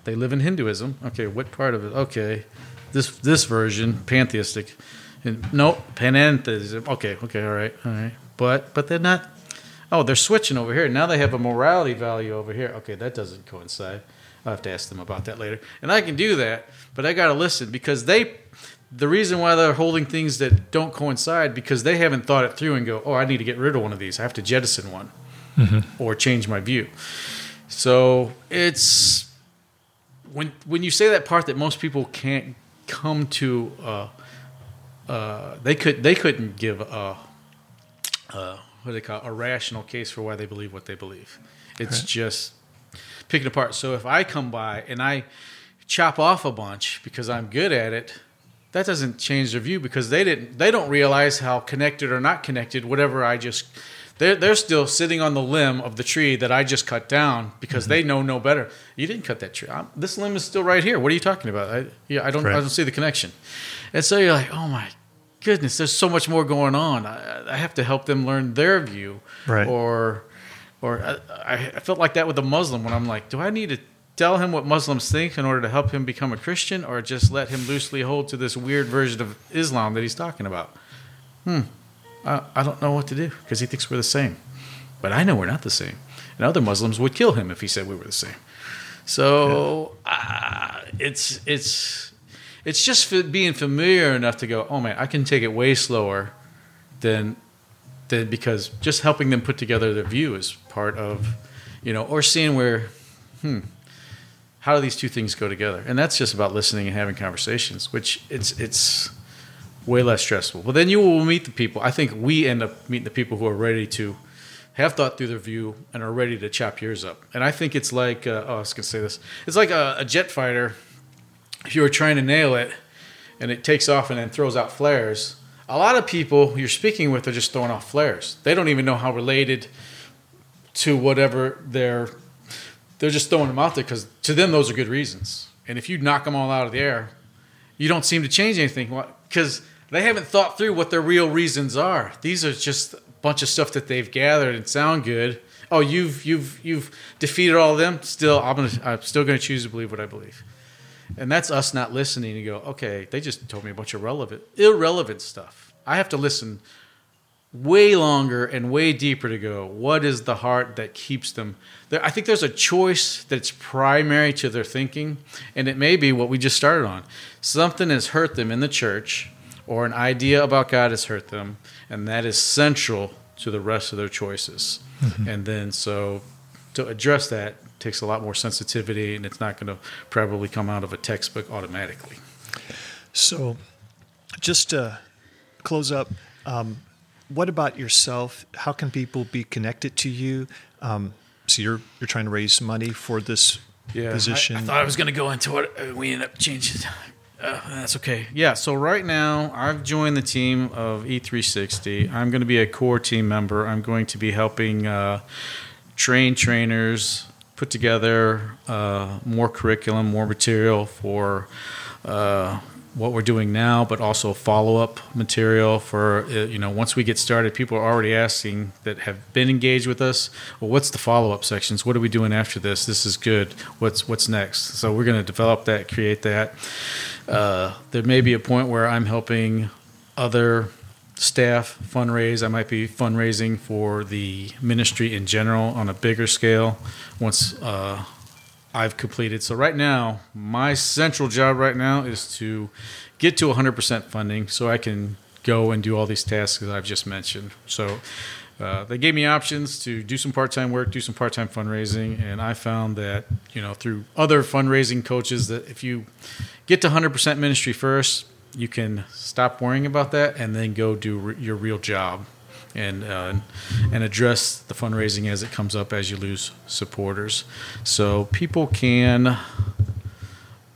they live in Hinduism. Okay, what part of it? Okay, this this version pantheistic, and no panentheism. Okay, okay, all right, all right. But but they're not. Oh, they're switching over here. Now they have a morality value over here. Okay, that doesn't coincide. I'll have to ask them about that later. And I can do that, but I got to listen because they, the reason why they're holding things that don't coincide because they haven't thought it through and go, oh, I need to get rid of one of these. I have to jettison one mm-hmm. or change my view. So it's when when you say that part that most people can't come to. Uh, uh, they could they couldn't give a, uh, what do they call it, a rational case for why they believe what they believe. It's Right. just picking apart. So if I come by and I chop off a bunch because I'm good at it, that doesn't change their view because they didn't they don't realize how connected or not connected whatever I just they're, they're still sitting on the limb of the tree that I just cut down because they know no better. You didn't cut that tree. I'm, this limb is still right here. What are you talking about? I, yeah, I don't I don't see the connection. And so you're like, oh my goodness, there's so much more going on. I, I have to help them learn their view, Right. Or, or I, I felt like that with a Muslim when I'm like, do I need to tell him what Muslims think in order to help him become a Christian, or just let him loosely hold to this weird version of Islam that he's talking about? Hmm, I, I don't know what to do because he thinks we're the same, but I know we're not the same, and other Muslims would kill him if he said we were the same. So uh, it's it's it's just f- being familiar enough to go, oh man, I can take it way slower than than because just helping them put together their view is part of you know, or seeing where hmm, how do these two things go together? And that's just about listening and having conversations, which it's it's way less stressful. But then you will meet the people. I think we end up meeting the people who are ready to have thought through their view and are ready to chop yours up. And I think it's like uh, oh, I was gonna say this. It's like a, a jet fighter. If you were trying to nail it, and it takes off and then throws out flares. A lot of people you're speaking with are just throwing off flares. They don't even know how related to whatever they're. They're just throwing them out there because to them those are good reasons. And if you knock them all out of the air, you don't seem to change anything because they haven't thought through what their real reasons are. These are just a bunch of stuff that they've gathered and sound good. Oh, you've you've you've defeated all of them. Still, I'm gonna I'm still gonna choose to believe what I believe. And that's us not listening and go, okay, they just told me a bunch of relevant, irrelevant stuff. I have to listen way longer and way deeper to go, what is the heart that keeps them? There, I think there's a choice that's primary to their thinking, and it may be what we just started on. Something has hurt them in the church, or an idea about God has hurt them, and that is central to the rest of their choices. And then, so to address that takes a lot more sensitivity, and it's not going to probably come out of a textbook automatically. So, just to close up, um, what about yourself? How can people be connected to you? Um, so you're you're trying to raise money for this position. I, I thought I was going to go into it. We ended up changing. Uh, that's okay. Yeah. So right now, I've joined the team of E360. I'm going to be a core team member. I'm going to be helping uh, train trainers put together uh, more curriculum, more material for. What we're doing now, but also follow-up material for uh, you know once we get started. People are already asking that have been engaged with us. Well, what's the follow-up sections? What are we doing after this? This is good. What's what's next? So we're going to develop that, create that. Uh, there may be a point where I'm helping other staff fundraise. I might be fundraising for the ministry in general on a bigger scale once uh, I've completed. So right now, my central job right now is to get to 100% funding so I can go and do all these tasks that I've just mentioned. So uh, they gave me options to do some part-time work, do some part-time fundraising, and I found that you know through other fundraising coaches that if you get to 100% ministry first, you can stop worrying about that and then go do re- your real job and uh, and address the fundraising as it comes up as you lose supporters. So people can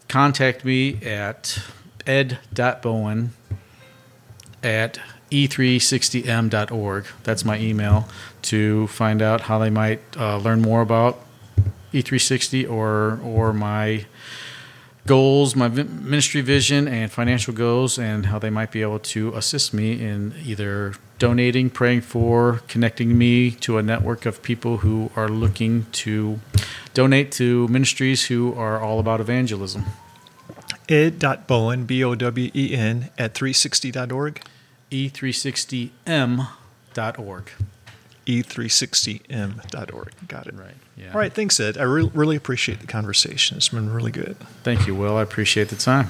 contact me at ed.bowen at e360m.org. That's my email to find out how they might uh, learn more about E360 or or my goals, my ministry vision, and financial goals, and how they might be able to assist me in either donating, praying for, connecting me to a network of people who are looking to donate to ministries who are all about evangelism. Ed.Bowen, B O W E N, at 360.org, E E360m.org. e360m.org. Got it. Right. Yeah. All right. Thanks, Ed. I re- really appreciate the conversation. It's been really good. Thank you, Will. I appreciate the time.